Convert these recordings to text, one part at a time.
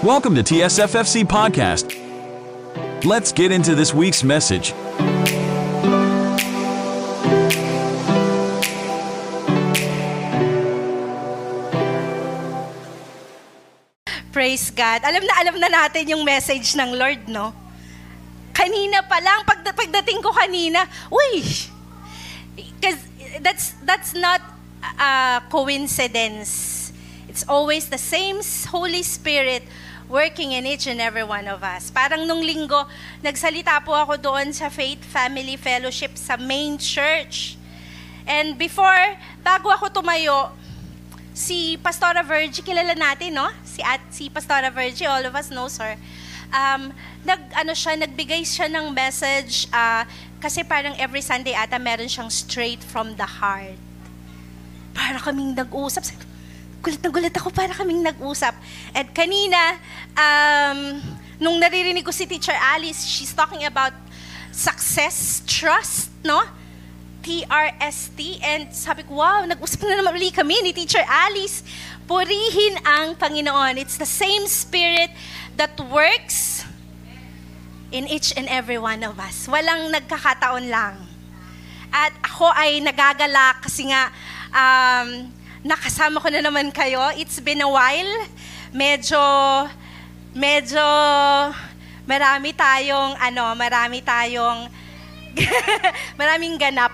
Welcome to TSFFC Podcast. Let's get into this week's message. Praise God. Alam na alam na natin yung message ng Lord, no? Kanina pa lang, pag, pagdating ko kanina, uy! Because that's, that's not a coincidence. It's always the same Holy Spirit working in each and every one of us. Parang nung linggo, nagsalita po ako doon sa Faith Family Fellowship sa main church. And before, bago ako tumayo, si Pastora Virgie, kilala natin, no? Si, at, si Pastora Virgie, all of us know her. Um, nag, ano siya, nagbigay siya ng message, uh, kasi parang every Sunday ata meron siyang straight from the heart. Para kaming nag-usap. Gulat na gulat ako, para kaming nag-usap. And kanina, um, nung naririnig ko si Teacher Alice, she's talking about success, trust, no? T-R-S-T. And sabi ko, wow, nag-usap na naman ulit kami ni Teacher Alice. Purihin ang Panginoon. It's the same spirit that works in each and every one of us. Walang nagkakataon lang. At ako ay nagagala kasi nga um, nakasama ko na naman kayo. It's been a while. Medyo, medyo marami tayong, ano, marami tayong Maraming ganap.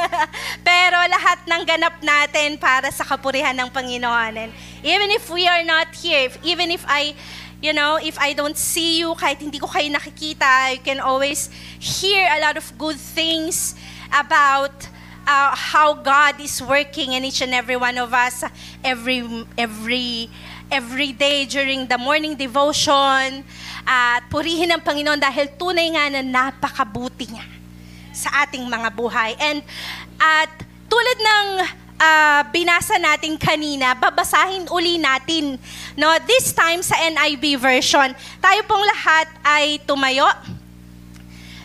Pero lahat ng ganap natin para sa kapurihan ng Panginoon. And even if we are not here, if, even if I, you know, if I don't see you, kahit hindi ko kayo nakikita, you can always hear a lot of good things about uh, how God is working in each and every one of us every every every day during the morning devotion at purihin ang Panginoon dahil tunay nga na napakabuti niya sa ating mga buhay. And at tulad ng uh, binasa natin kanina, babasahin uli natin. No, this time sa NIV version. Tayo pong lahat ay tumayo.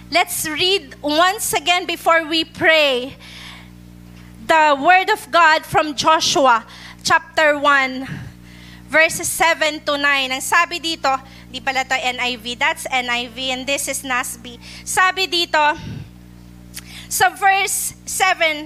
Let's read once again before we pray the word of God from Joshua chapter 1 verses 7 to 9. Ang sabi dito, di pala to NIV, that's NIV and this is NASB. Sabi dito, sa verse 7,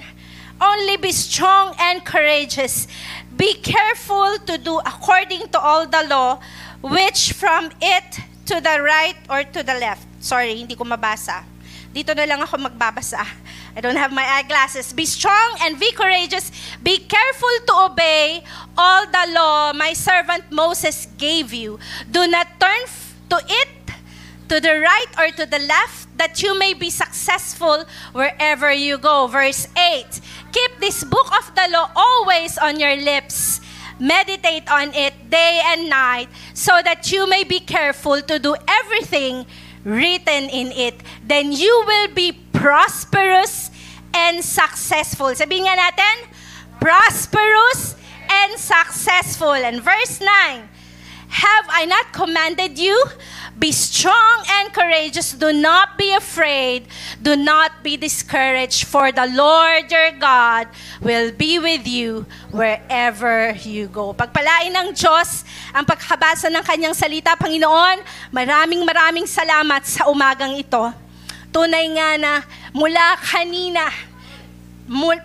only be strong and courageous. Be careful to do according to all the law, which from it to the right or to the left. Sorry, hindi ko mabasa. Dito na lang ako magbabasa. I don't have my eyeglasses. Be strong and be courageous. Be careful to obey all the law my servant Moses gave you. Do not turn to it to the right or to the left, that you may be successful wherever you go. Verse 8 Keep this book of the law always on your lips. Meditate on it day and night, so that you may be careful to do everything written in it. Then you will be prosperous and successful. Sabihin nga natin, prosperous and successful. And verse 9, Have I not commanded you? Be strong and courageous. Do not be afraid. Do not be discouraged, for the Lord your God will be with you wherever you go. Pagpalain ng Diyos ang pagkabasa ng kanyang salita, Panginoon, maraming maraming salamat sa umagang ito. Tunay nga na mula kanina,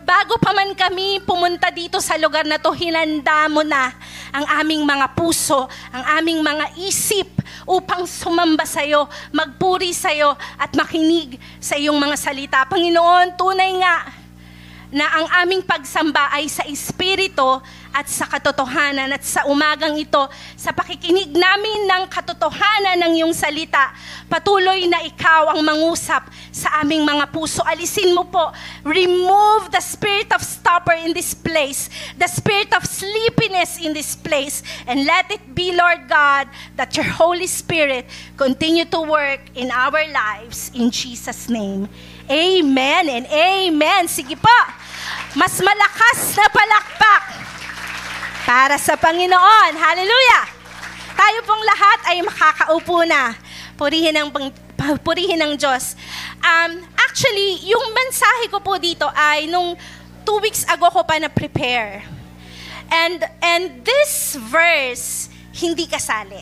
bago pa man kami pumunta dito sa lugar na to, hinanda mo na ang aming mga puso, ang aming mga isip upang sumamba sa iyo, magpuri sa iyo at makinig sa iyong mga salita. Panginoon, tunay nga na ang aming pagsamba ay sa Espiritu at sa katotohanan at sa umagang ito, sa pakikinig namin ng katotohanan ng iyong salita, patuloy na ikaw ang mangusap sa aming mga puso. Alisin mo po, remove the spirit of stopper in this place, the spirit of sleepiness in this place, and let it be, Lord God, that your Holy Spirit continue to work in our lives. In Jesus' name. Amen and amen. Sige po, mas malakas na palakpak para sa Panginoon. Hallelujah! Tayo pong lahat ay makakaupo na. Purihin ng, purihin ng Diyos. Um, actually, yung mensahe ko po dito ay nung two weeks ago ko pa na-prepare. And, and this verse, hindi kasali.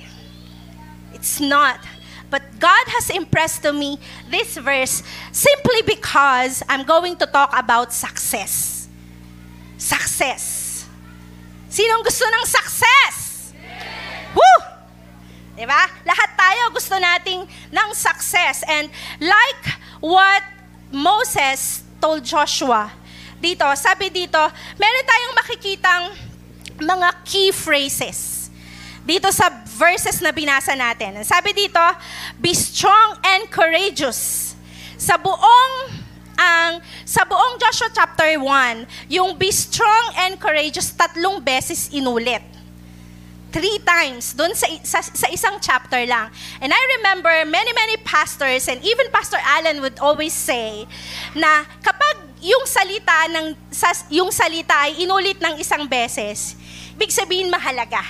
It's not. But God has impressed to me this verse simply because I'm going to talk about success. Success. Sinong gusto ng success? Woo! Diba? Lahat tayo gusto nating ng success. And like what Moses told Joshua, dito, sabi dito, meron tayong makikitang mga key phrases. Dito sa verses na binasa natin. Sabi dito, be strong and courageous. Sa buong ang sa buong Joshua chapter 1, yung be strong and courageous tatlong beses inulit. Three times, doon sa, sa, sa isang chapter lang. And I remember many, many pastors and even Pastor Allen would always say na kapag yung salita ng sa, yung salita ay inulit ng isang beses, ibig sabihin mahalaga.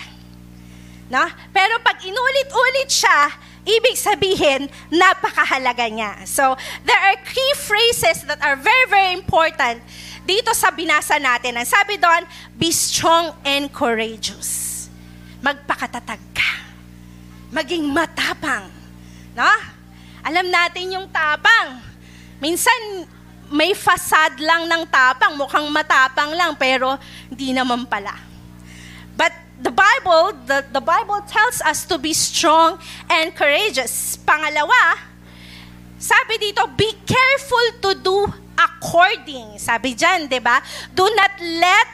No? Pero pag inulit-ulit siya, ibig sabihin, napakahalaga niya. So, there are key phrases that are very, very important dito sa binasa natin. Ang sabi doon, be strong and courageous. Magpakatatag ka. Maging matapang. No? Alam natin yung tapang. Minsan, may fasad lang ng tapang. Mukhang matapang lang, pero hindi naman pala. The Bible, the, the Bible tells us to be strong and courageous. Pangalawa, sabi dito, be careful to do according. Sabi dyan, di ba? Do not let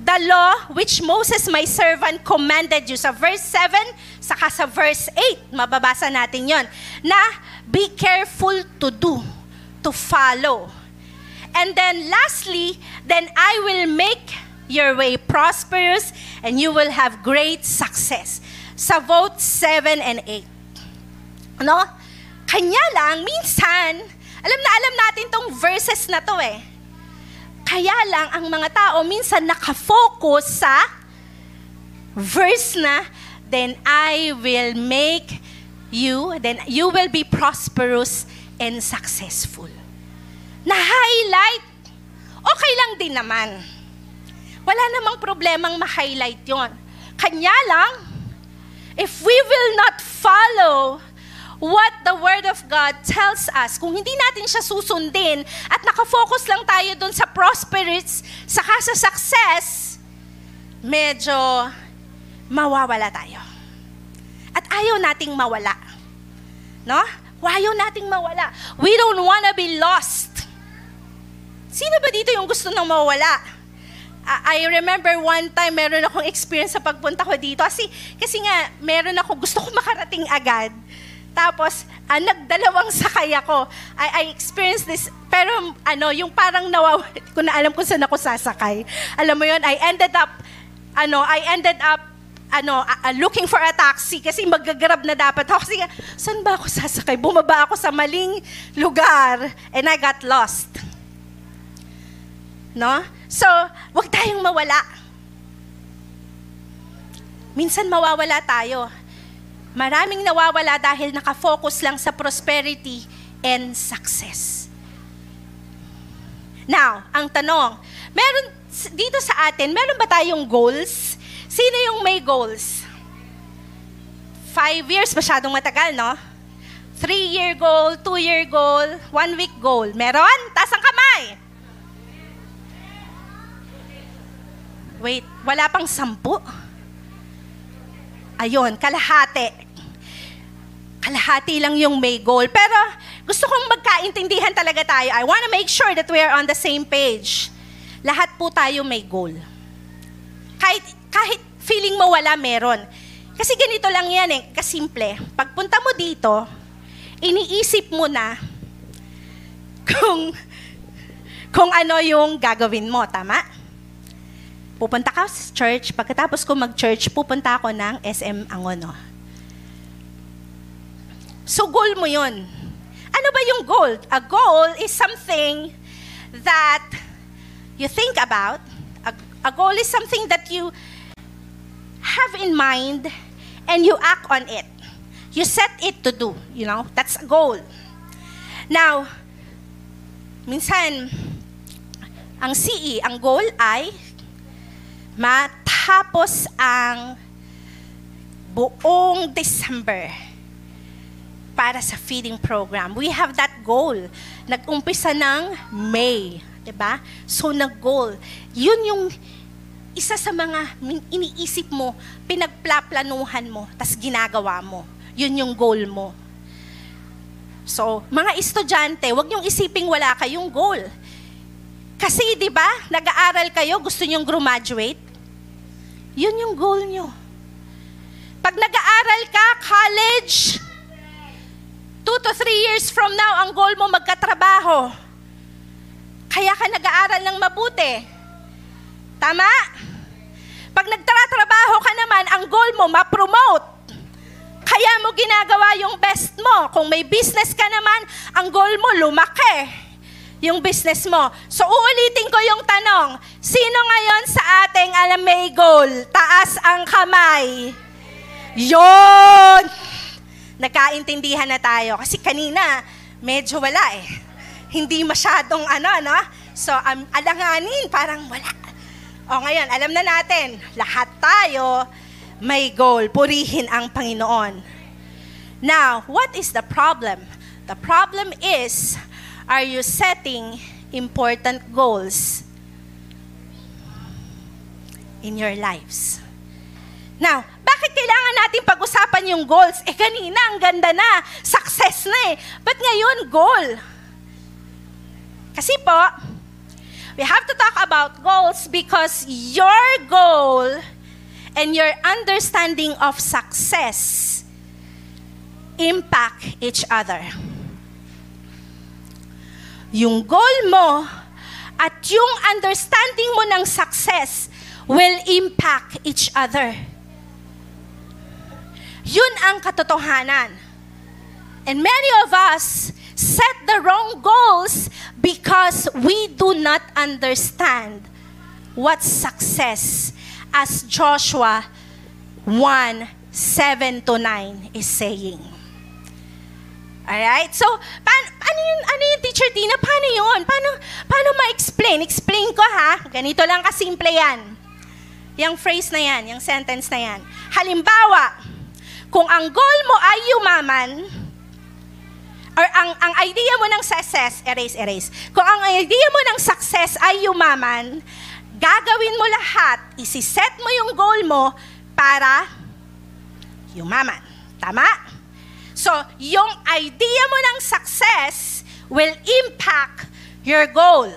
the law which Moses my servant commanded you. Sa verse 7, saka sa verse 8, mababasa natin yon na be careful to do, to follow. And then lastly, then I will make your way prosperous and you will have great success. Sa vote 7 and 8. Ano? Kanya lang, minsan, alam na alam natin tong verses na to eh. Kaya lang, ang mga tao minsan nakafocus sa verse na, then I will make you, then you will be prosperous and successful. Na-highlight, okay lang din naman. Wala namang problemang ma-highlight yon. Kanya lang, if we will not follow what the Word of God tells us, kung hindi natin siya susundin at nakafocus lang tayo dun sa prosperity, saka sa success, medyo mawawala tayo. At ayaw nating mawala. No? Ayaw nating mawala. We don't wanna be lost. Sino ba dito yung gusto nang mawala? I remember one time meron akong experience sa pagpunta ko dito kasi kasi nga meron ako gusto ko makarating agad. Tapos, ah, nagdalawang sakay ako. I, I experienced this, pero ano, yung parang nawaw, ko na alam kung saan ako sasakay. Alam mo yon I ended up, ano, I ended up, ano, uh, looking for a taxi kasi magagrab na dapat ako. Kasi, saan ba ako sasakay? Bumaba ako sa maling lugar and I got lost. No? So, wag tayong mawala. Minsan mawawala tayo. Maraming nawawala dahil nakafocus lang sa prosperity and success. Now, ang tanong, meron dito sa atin, meron ba tayong goals? Sino yung may goals? Five years, masyadong matagal, no? Three-year goal, two-year goal, one-week goal. Meron? Taas ang kamay. Wait, wala pang sampu? Ayun, kalahati. Kalahati lang yung may goal. Pero gusto kong magkaintindihan talaga tayo. I want to make sure that we are on the same page. Lahat po tayo may goal. Kahit, kahit feeling mo wala, meron. Kasi ganito lang yan eh, kasimple. Pagpunta mo dito, iniisip mo na kung kung ano yung gagawin mo, tama? Pupunta ka sa church, pagkatapos ko mag-church, pupunta ako ng SM Angono. So goal mo yun. Ano ba yung goal? A goal is something that you think about. A, a goal is something that you have in mind and you act on it. You set it to do, you know? That's a goal. Now, minsan, ang CE, ang goal ay matapos ang buong December para sa feeding program. We have that goal. Nag-umpisa ng May, 'di ba? So nag-goal. 'Yun yung isa sa mga iniisip mo, pinagplaplanuhan mo, tas ginagawa mo. 'Yun yung goal mo. So, mga estudyante, huwag niyong isiping wala kayong goal. Kasi, di ba, nag-aaral kayo, gusto niyong graduate? Yun yung goal niyo. Pag nag-aaral ka, college, two to three years from now, ang goal mo magkatrabaho. Kaya ka nag-aaral ng mabuti. Tama? Pag nagtatrabaho ka naman, ang goal mo ma-promote. Kaya mo ginagawa yung best mo. Kung may business ka naman, ang goal mo lumaki yung business mo. So uulitin ko yung tanong, sino ngayon sa ating alam may goal? Taas ang kamay. Yon! Nagkaintindihan na tayo. Kasi kanina, medyo wala eh. Hindi masyadong ano, no? So, um, alanganin, parang wala. O ngayon, alam na natin, lahat tayo, may goal, purihin ang Panginoon. Now, what is the problem? The problem is, are you setting important goals in your lives? Now, bakit kailangan natin pag-usapan yung goals? Eh kanina, ang ganda na, success na eh. But ngayon, goal. Kasi po, we have to talk about goals because your goal and your understanding of success impact each other. Yung goal mo at yung understanding mo ng success will impact each other. Yun ang katotohanan. And many of us set the wrong goals because we do not understand what success as Joshua 1, 7 to 9 is saying. Alright? So, paano, paano yun, ano yung teacher Tina? Paano yun? Paano, paano ma-explain? Explain ko ha. Ganito lang kasimple yan. Yung phrase na yan, yung sentence na yan. Halimbawa, kung ang goal mo ay yumaman, or ang, ang idea mo ng success, erase, erase. Kung ang idea mo ng success ay yumaman, gagawin mo lahat, isiset mo yung goal mo para yumaman. Tama? So, yung idea mo ng success will impact your goal.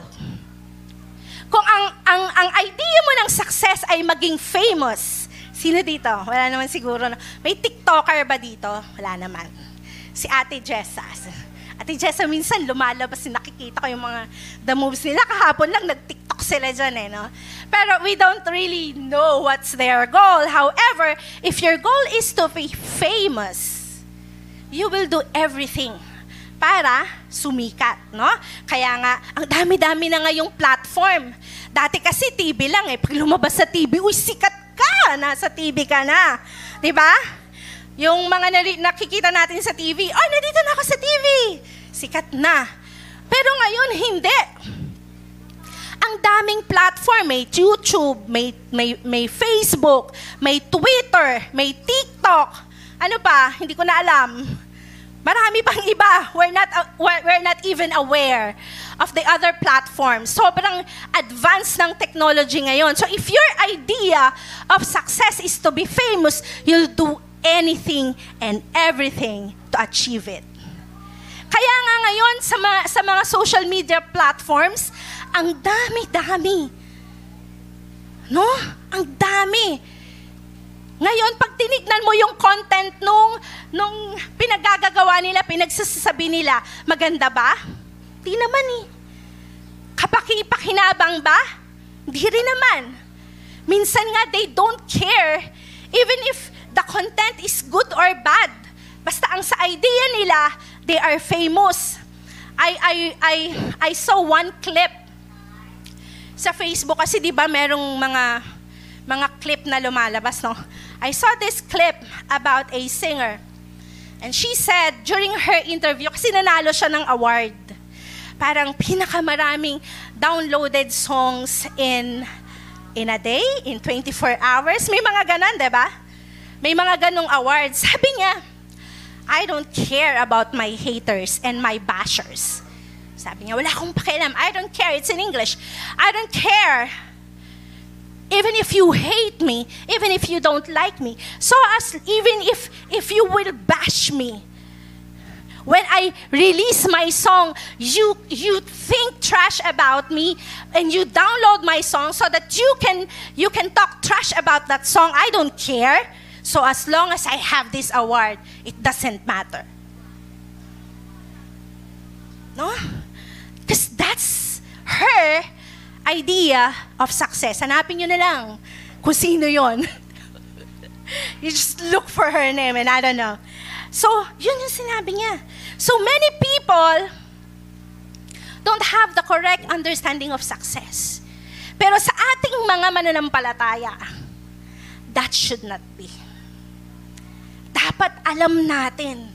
Kung ang, ang, ang idea mo ng success ay maging famous, sino dito? Wala naman siguro. May TikToker ba dito? Wala naman. Si Ate Jessa. Ate Jessa, minsan lumalabas, nakikita ko yung mga the moves nila. Kahapon lang, nag-TikTok sila dyan eh, no? Pero we don't really know what's their goal. However, if your goal is to be famous, you will do everything para sumikat, no? Kaya nga, ang dami-dami na ngayong platform. Dati kasi TV lang eh. Pag lumabas sa TV, uy, sikat ka! Nasa TV ka na. ba? Diba? Yung mga nakikita natin sa TV, oh, nandito na ako sa TV. Sikat na. Pero ngayon, hindi. Ang daming platform, may YouTube, may, may, may Facebook, may Twitter, may TikTok. Ano pa? Hindi ko na alam Marami pang iba. We're not, uh, we're not even aware of the other platforms. Sobrang advanced ng technology ngayon. So if your idea of success is to be famous, you'll do anything and everything to achieve it. Kaya nga ngayon sa mga, sa mga social media platforms, ang dami-dami. No? Ang dami. Ngayon, pag tinignan mo yung content nung, nung pinagagagawa nila, pinagsasabi nila, maganda ba? Di naman eh. Kapaki-pakinabang ba? Di rin naman. Minsan nga, they don't care even if the content is good or bad. Basta ang sa idea nila, they are famous. I, I, I, I saw one clip sa Facebook kasi di ba merong mga mga clip na lumalabas, no? I saw this clip about a singer. And she said, during her interview, kasi nanalo siya ng award, parang pinakamaraming downloaded songs in in a day, in 24 hours. May mga ganan, di ba? May mga ganong awards. Sabi niya, I don't care about my haters and my bashers. Sabi niya, wala akong pakialam. I don't care. It's in English. I don't care. Even if you hate me, even if you don't like me, so as even if if you will bash me, when I release my song, you you think trash about me and you download my song so that you can you can talk trash about that song. I don't care. So as long as I have this award, it doesn't matter. No? Because that's her idea of success. Hanapin nyo na lang kung sino yon. you just look for her name and I don't know. So, yun yung sinabi niya. So many people don't have the correct understanding of success. Pero sa ating mga mananampalataya, that should not be. Dapat alam natin.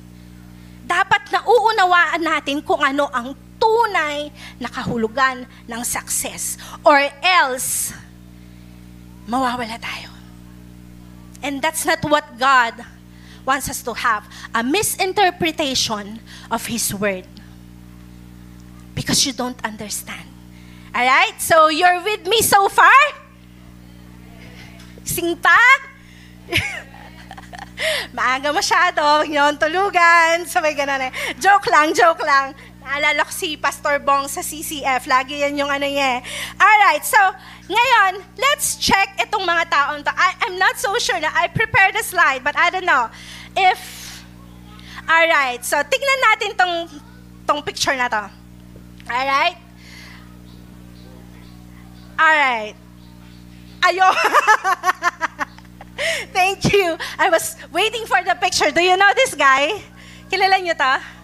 Dapat nauunawaan natin kung ano ang tunay na kahulugan ng success. Or else, mawawala tayo. And that's not what God wants us to have. A misinterpretation of His Word. Because you don't understand. Alright? So, you're with me so far? Sing pa? Maaga masyado, huwag niyo tulugan. So, may ganun eh. Joke lang, joke lang. Naalala ko si Pastor Bong sa CCF. Lagi yan yung ano niya. Alright, so ngayon, let's check itong mga taon to. I, I'm not so sure na I prepared a slide, but I don't know if... Alright, so tignan natin tong, tong picture na to. Alright? Alright. Ayo. Thank you. I was waiting for the picture. Do you know this guy? Kilala niyo to?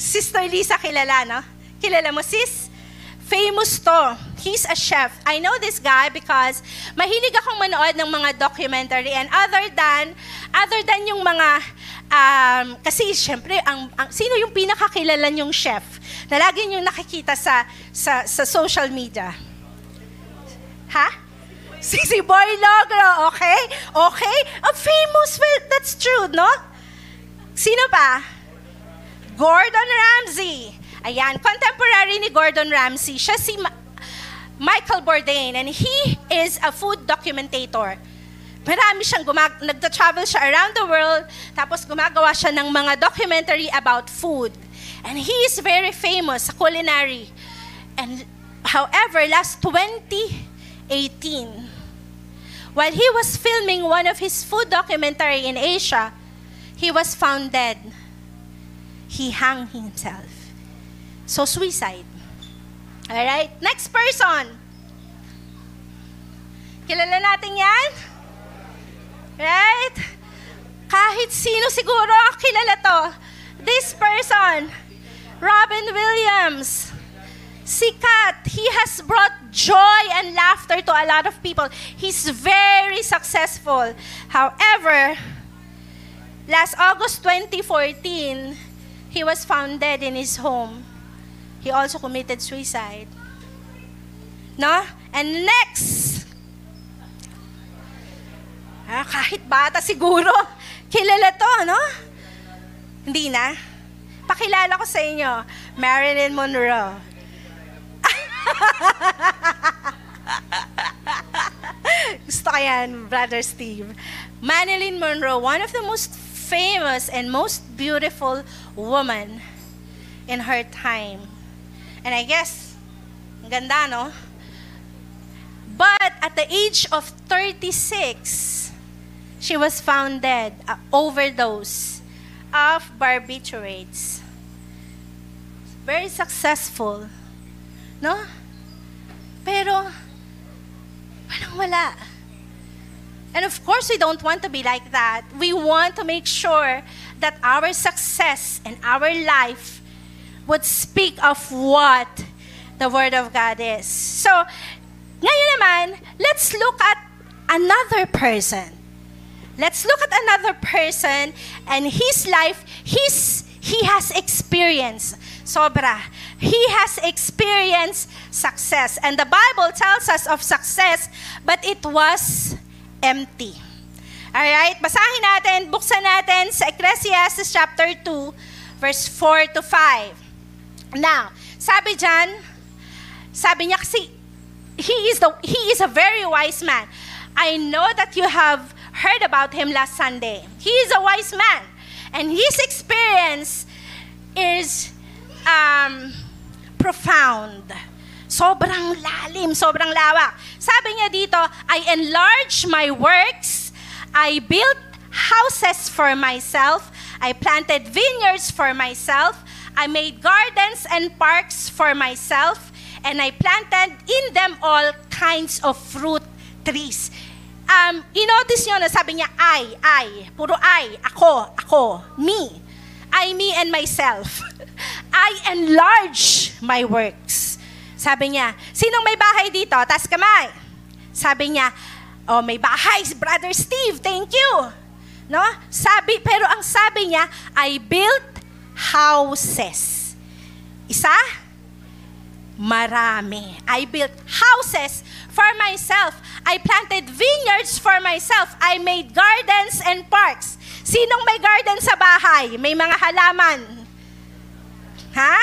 Sister Lisa kilala, no? Kilala mo, sis? Famous to. He's a chef. I know this guy because mahilig akong manood ng mga documentary and other than, other than yung mga, um, kasi syempre, ang, ang, sino yung pinakakilala yung chef na lagi yung nakikita sa, sa, sa social media? Ha? Si, si Boy Logro, okay? Okay? A famous, well, that's true, no? Sino pa? Gordon Ramsay. Ayan, contemporary ni Gordon Ramsay. Siya si Ma- Michael Bourdain and he is a food documentator. Marami siyang gumag- nagta-travel siya around the world, tapos gumagawa siya ng mga documentary about food. And he is very famous sa culinary. And however, last 2018, while he was filming one of his food documentary in Asia, he was found dead he hung himself. So, suicide. Alright? Next person. Kilala natin yan? Right? Kahit sino siguro kilala to. This person, Robin Williams. Sikat. He has brought joy and laughter to a lot of people. He's very successful. However, last August 2014, he was found dead in his home. He also committed suicide. No? And next, ah, kahit bata siguro, kilala to, no? Hindi na? Pakilala ko sa inyo, Marilyn Monroe. Gusto ko yan, Brother Steve. Marilyn Monroe, one of the most famous and most beautiful woman in her time. And I guess, ganda, no? But at the age of 36, she was found dead, uh, overdose of barbiturates. Very successful. No? Pero, walang wala. And of course, we don't want to be like that. We want to make sure that our success and our life would speak of what the Word of God is. So, ngayon naman, let's look at another person. Let's look at another person and his life, his, he has experience. Sobra. He has experienced success. And the Bible tells us of success, but it was empty. Alright, basahin natin, buksan natin sa Ecclesiastes chapter 2, verse 4 to 5. Now, sabi dyan, sabi niya kasi, he is, the, he is a very wise man. I know that you have heard about him last Sunday. He is a wise man. And his experience is um, profound. Sobrang lalim, sobrang lawak. Sabi niya dito, I enlarge my works, I built houses for myself, I planted vineyards for myself, I made gardens and parks for myself, and I planted in them all kinds of fruit trees. Um, inotice nyo na sabi niya, I, I, puro I, ako, ako, me. I, me, and myself. I enlarge my works. Sabi niya, sinong may bahay dito? Tas kamay. Sabi niya, oh, may bahay, Brother Steve, thank you. No? Sabi, pero ang sabi niya, I built houses. Isa? Marami. I built houses for myself. I planted vineyards for myself. I made gardens and parks. Sinong may garden sa bahay? May mga halaman. Ha?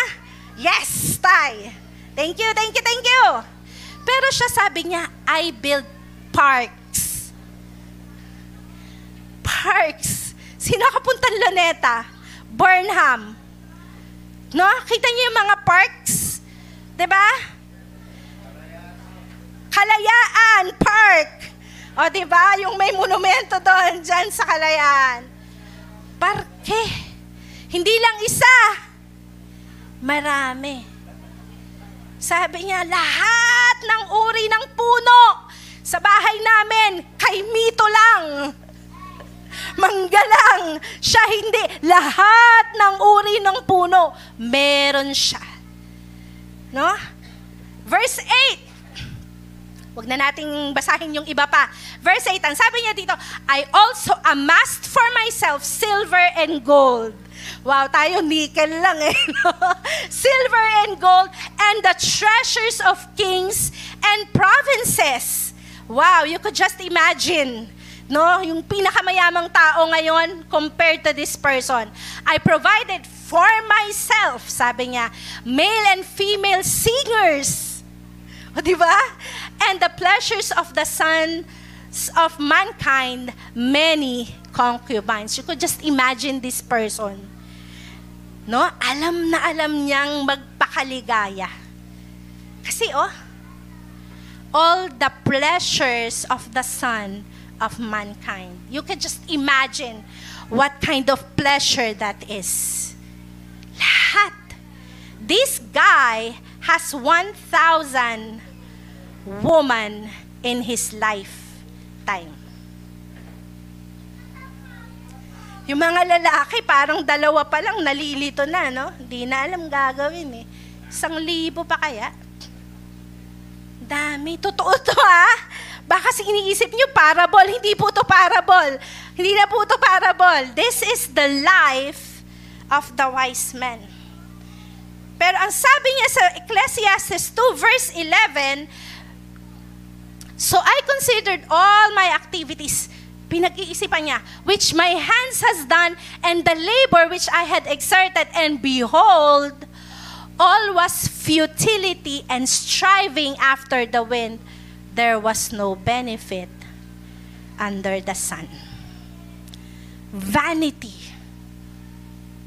Yes, Tay. Thank you, thank you, thank you. Pero siya sabi niya, I build parks. Parks. Sino kapuntang Luneta? Burnham. No? Kita niyo yung mga parks? ba? Kalayaan Park. O ba? Yung may monumento doon diyan sa Kalayaan. Parke. Hindi lang isa. Marami. Sabi niya, lahat ng uri ng puno sa bahay namin, kay Mito lang. Mangga lang. Siya hindi. Lahat ng uri ng puno, meron siya. No? Verse 8. Huwag na nating basahin yung iba pa. Verse 8, ang sabi niya dito, I also amassed for myself silver and gold Wow, tayo nickel lang eh. Silver and gold and the treasures of kings and provinces. Wow, you could just imagine no? Yung pinakamayamang tao ngayon compared to this person. I provided for myself, sabi niya, male and female singers. O, di ba? And the pleasures of the sons of mankind, many concubines. You could just imagine this person no? Alam na alam niyang magpakaligaya. Kasi oh, all the pleasures of the Son of mankind. You can just imagine what kind of pleasure that is. Lahat. This guy has 1,000 woman in his lifetime. Yung mga lalaki, parang dalawa pa lang, nalilito na, no? Hindi na alam gagawin eh. Isang libo pa kaya? Dami. Totoo to ha? Baka iniisip nyo parable. Hindi po to parable. Hindi na po to parable. This is the life of the wise man. Pero ang sabi niya sa Ecclesiastes 2 verse 11, So I considered all my activities pinag-iisipan niya, which my hands has done, and the labor which I had exerted, and behold, all was futility and striving after the wind. There was no benefit under the sun. Vanity.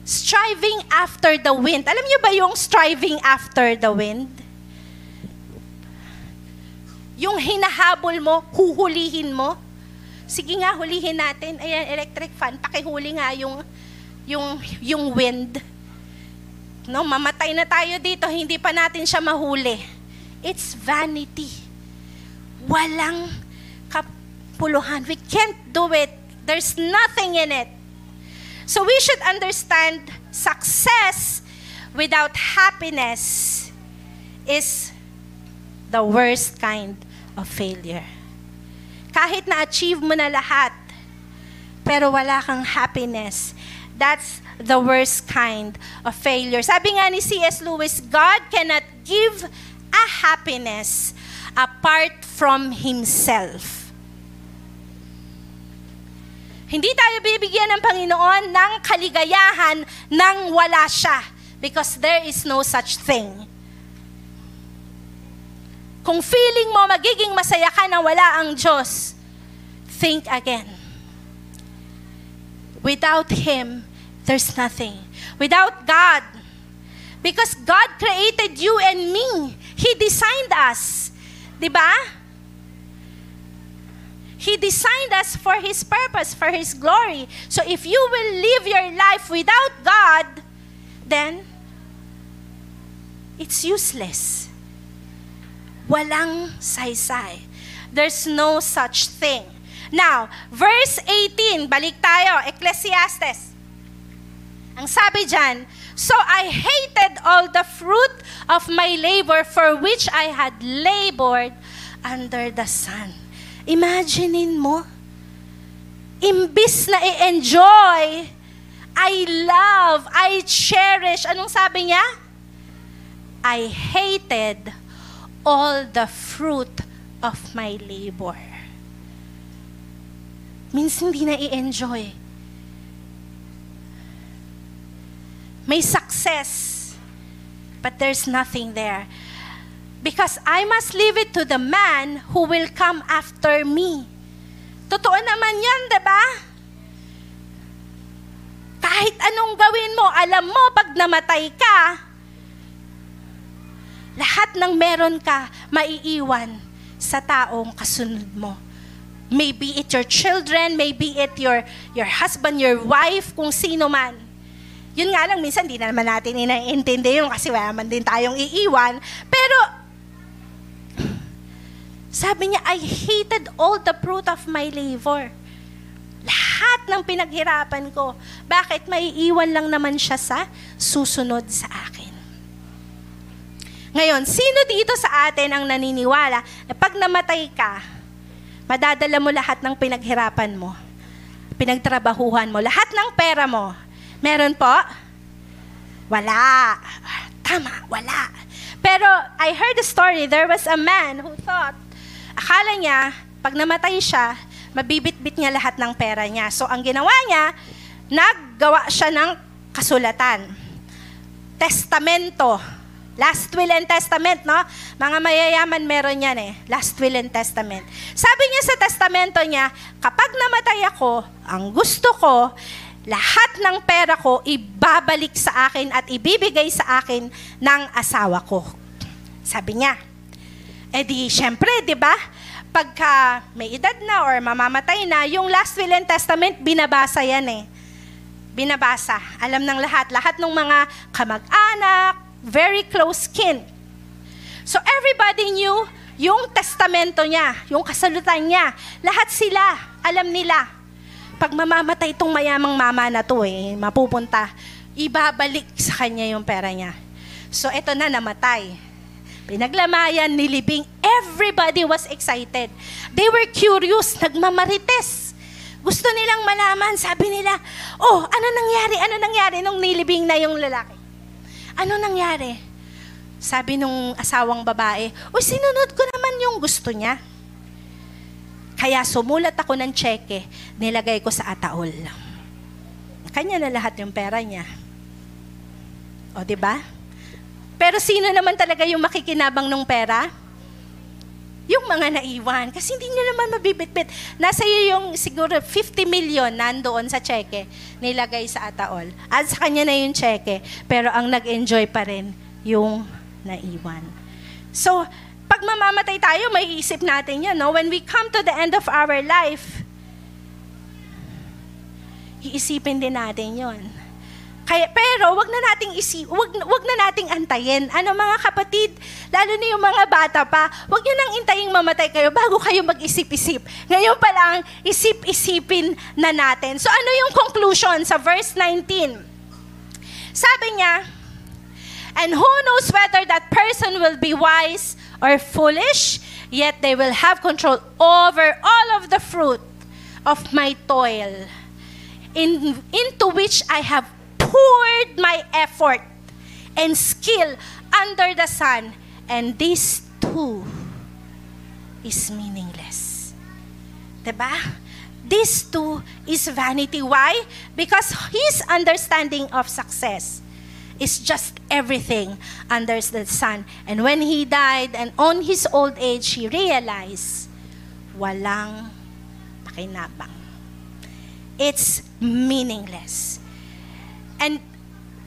Striving after the wind. Alam niyo ba yung striving after the wind? Yung hinahabol mo, huhulihin mo, sige nga, hulihin natin. Ayan, electric fan, pakihuli nga yung, yung, yung wind. No, mamatay na tayo dito, hindi pa natin siya mahuli. It's vanity. Walang kapuluhan. We can't do it. There's nothing in it. So we should understand success without happiness is the worst kind of failure. Kahit na-achieve mo na lahat, pero wala kang happiness, that's the worst kind of failure. Sabi nga ni C.S. Lewis, God cannot give a happiness apart from Himself. Hindi tayo bibigyan ng Panginoon ng kaligayahan nang wala siya. Because there is no such thing. Kung feeling mo magiging masaya ka na wala ang Diyos, think again. Without Him, there's nothing. Without God, because God created you and me. He designed us. 'Di ba? He designed us for His purpose, for His glory. So if you will live your life without God, then it's useless. Walang saysay. There's no such thing. Now, verse 18, balik tayo, Ecclesiastes. Ang sabi dyan, So I hated all the fruit of my labor for which I had labored under the sun. Imaginein mo, imbis na i-enjoy, I love, I cherish, anong sabi niya? I hated all the fruit of my labor. Minsan hindi na i-enjoy. May success, but there's nothing there. Because I must leave it to the man who will come after me. Totoo naman yan, di ba? Kahit anong gawin mo, alam mo, pag namatay ka, lahat ng meron ka, maiiwan sa taong kasunod mo. Maybe it your children, maybe it your, your husband, your wife, kung sino man. Yun nga lang, minsan di na naman natin inaintindi yun kasi wala man din tayong iiwan. Pero, sabi niya, I hated all the fruit of my labor. Lahat ng pinaghirapan ko. Bakit? Maiiwan lang naman siya sa susunod sa akin. Ngayon, sino dito sa atin ang naniniwala na pag namatay ka, madadala mo lahat ng pinaghirapan mo, pinagtrabahuhan mo, lahat ng pera mo, Meron po? Wala. Tama, wala. Pero I heard a story, there was a man who thought, akala niya, pag namatay siya, mabibit-bit niya lahat ng pera niya. So ang ginawa niya, naggawa siya ng kasulatan. Testamento. Last will and testament, no? Mga mayayaman meron yan eh. Last will and testament. Sabi niya sa testamento niya, kapag namatay ako, ang gusto ko, lahat ng pera ko ibabalik sa akin at ibibigay sa akin ng asawa ko. Sabi niya. Eh di, syempre, di ba? Pagka may edad na or mamamatay na, yung last will and testament, binabasa yan eh. Binabasa. Alam ng lahat. Lahat ng mga kamag-anak, very close kin. So everybody knew yung testamento niya, yung kasalutan niya. Lahat sila, alam nila pag mamamatay itong mayamang mama na to eh, mapupunta, ibabalik sa kanya yung pera niya. So, eto na, namatay. Pinaglamayan, nilibing. Everybody was excited. They were curious, nagmamarites. Gusto nilang malaman, sabi nila, oh, ano nangyari? Ano nangyari nung nilibing na yung lalaki? Ano nangyari? Sabi nung asawang babae, uy, sinunod ko naman yung gusto niya. Kaya sumulat ako ng cheque, nilagay ko sa ataol. Kanya na lahat yung pera niya. O, di ba? Pero sino naman talaga yung makikinabang ng pera? Yung mga naiwan. Kasi hindi nyo naman mabibitbit. Nasa iyo yung siguro 50 million nandoon sa cheque, nilagay sa ataol. At sa kanya na yung cheque. Pero ang nag-enjoy pa rin yung naiwan. So, pag mamamatay tayo, may isip natin yan, no? When we come to the end of our life, iisipin din natin yon. Kaya, pero wag na nating isi, wag, wag na nating antayin. Ano mga kapatid, lalo na yung mga bata pa, wag niyo nang intaying mamatay kayo bago kayo mag-isip-isip. Ngayon pa lang, isip-isipin na natin. So ano yung conclusion sa verse 19? Sabi niya, And who knows whether that person will be wise or foolish, yet they will have control over all of the fruit of my toil, in, into which I have poured my effort and skill under the sun, and this too is meaningless. Diba? This too is vanity. Why? Because his understanding of success is just everything under the sun. And when he died and on his old age, he realized, walang pakinabang. It's meaningless. And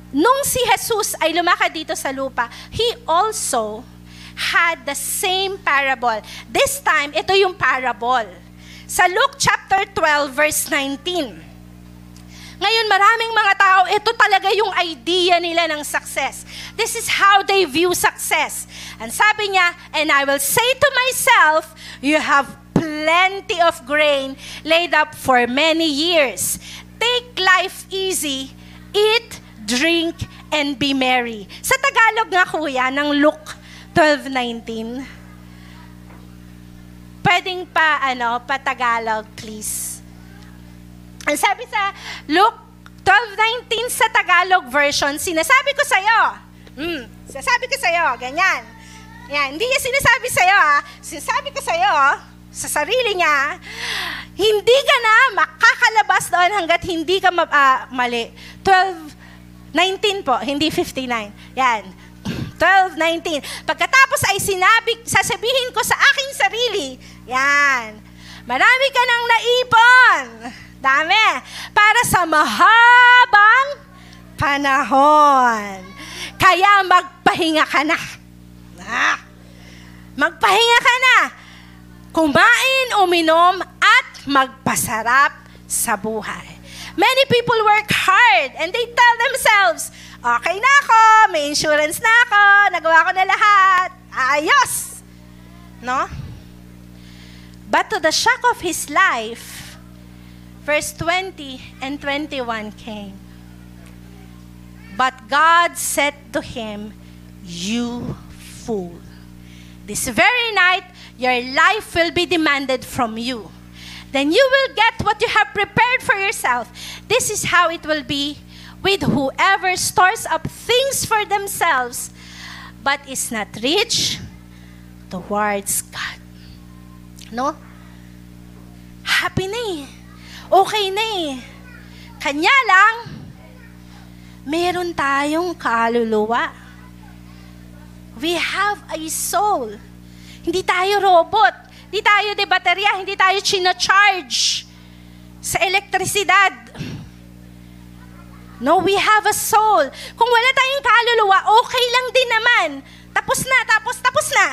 nung si Jesus ay lumakad dito sa lupa, he also had the same parable. This time, ito yung parable. Sa Luke chapter 12, verse 19. Ngayon, maraming mga tao, ito talaga yung idea nila ng success. This is how they view success. And sabi niya, and I will say to myself, you have plenty of grain laid up for many years. Take life easy, eat, drink, and be merry. Sa Tagalog nga kuya, ng Luke 12.19, pwedeng pa, ano, pa Tagalog, please. Ang sabi sa Luke 12.19 sa Tagalog version, sinasabi ko sa'yo, hmm, sinasabi ko sa'yo, ganyan. Yan, hindi niya sinasabi sa'yo, ha? Sinasabi ko sa'yo, sa sarili niya, hindi ka na makakalabas doon hanggat hindi ka ma- uh, mali. 12, 19 po, hindi 59. Yan. 12, 19. Pagkatapos ay sinabi, sasabihin ko sa aking sarili, yan, marami ka nang naipon Dami. Para sa mahabang panahon. Kaya magpahinga ka na. Ah, magpahinga ka na. Kumain, uminom, at magpasarap sa buhay. Many people work hard and they tell themselves, okay na ako, may insurance na ako, nagawa ko na lahat, ayos. No? But to the shock of his life, verse 20 and 21 came. But God said to him, You fool. This very night, your life will be demanded from you. Then you will get what you have prepared for yourself. This is how it will be with whoever stores up things for themselves, but is not rich towards God. No? Happy na eh okay na eh. Kanya lang, meron tayong kaluluwa. We have a soul. Hindi tayo robot. Hindi tayo de baterya. Hindi tayo chino-charge sa elektrisidad. No, we have a soul. Kung wala tayong kaluluwa, okay lang din naman. Tapos na, tapos, tapos na.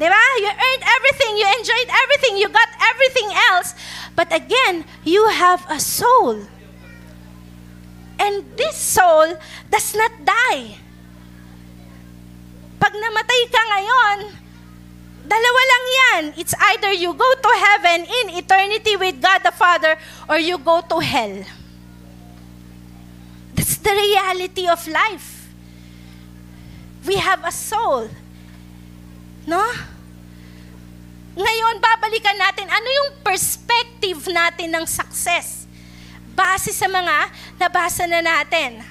Diba? You earned everything, you enjoyed everything, you got everything else. But again, you have a soul. And this soul does not die. Pag namatay ka ngayon, dalawa lang yan. It's either you go to heaven in eternity with God the Father or you go to hell. That's the reality of life. We have a soul. No? Ngayon, babalikan natin ano yung perspective natin ng success. Base sa mga nabasa na natin.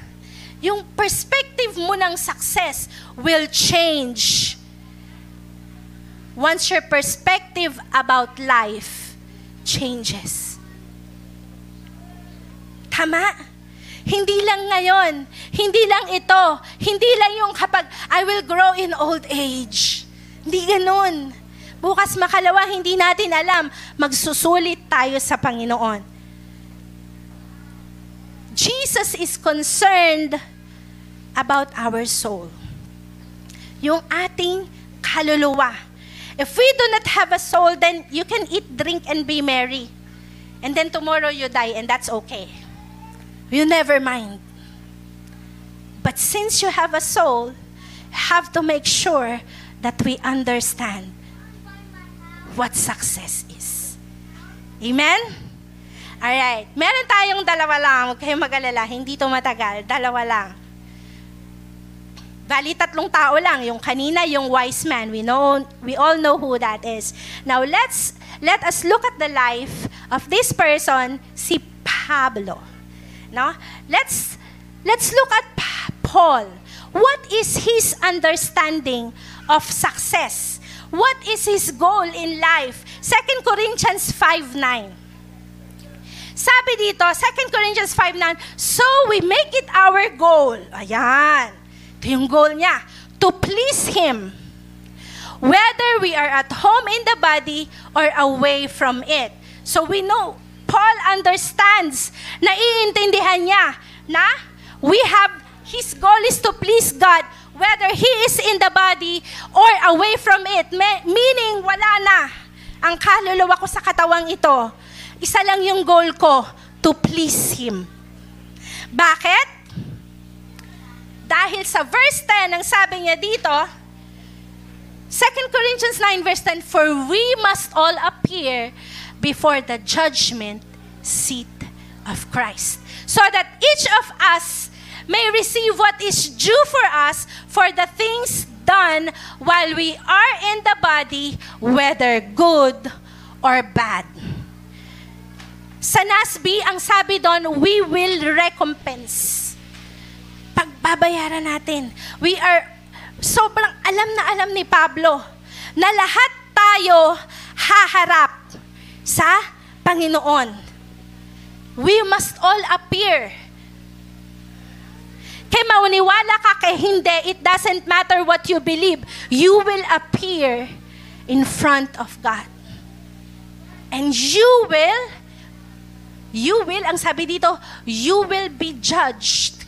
Yung perspective mo ng success will change once your perspective about life changes. Tama? Hindi lang ngayon, hindi lang ito, hindi lang yung kapag I will grow in old age. Hindi ganun. Bukas makalawa, hindi natin alam, magsusulit tayo sa Panginoon. Jesus is concerned about our soul. Yung ating kaluluwa. If we do not have a soul, then you can eat, drink, and be merry. And then tomorrow you die, and that's okay. You never mind. But since you have a soul, have to make sure that we understand what success is. Amen? Alright. Meron tayong dalawa lang. Huwag kayong mag-alala. Hindi to matagal. Dalawa lang. Bali, tatlong tao lang. Yung kanina, yung wise man. We know, we all know who that is. Now, let's, let us look at the life of this person, si Pablo. No? Let's, let's look at Paul. What is his understanding of success? What is his goal in life? 2 Corinthians 5.9 Sabi dito, 2 Corinthians 5.9, So we make it our goal. Ayan. Ito yung goal niya. To please Him. Whether we are at home in the body or away from it. So we know, Paul understands, naiintindihan niya na we have, his goal is to please God whether he is in the body or away from it. Meaning, wala na ang kaluluwa ko sa katawang ito. Isa lang yung goal ko, to please Him. Bakit? Dahil sa verse 10, ang sabi niya dito, 2 Corinthians 9 verse 10, For we must all appear before the judgment seat of Christ. So that each of us may receive what is due for us for the things done while we are in the body, whether good or bad. Sa NASB, ang sabi doon, we will recompense. Pagbabayaran natin. We are, sobrang alam na alam ni Pablo na lahat tayo haharap sa Panginoon. We must all appear kaya mauniwala ka kay hindi, it doesn't matter what you believe. You will appear in front of God. And you will, you will, ang sabi dito, you will be judged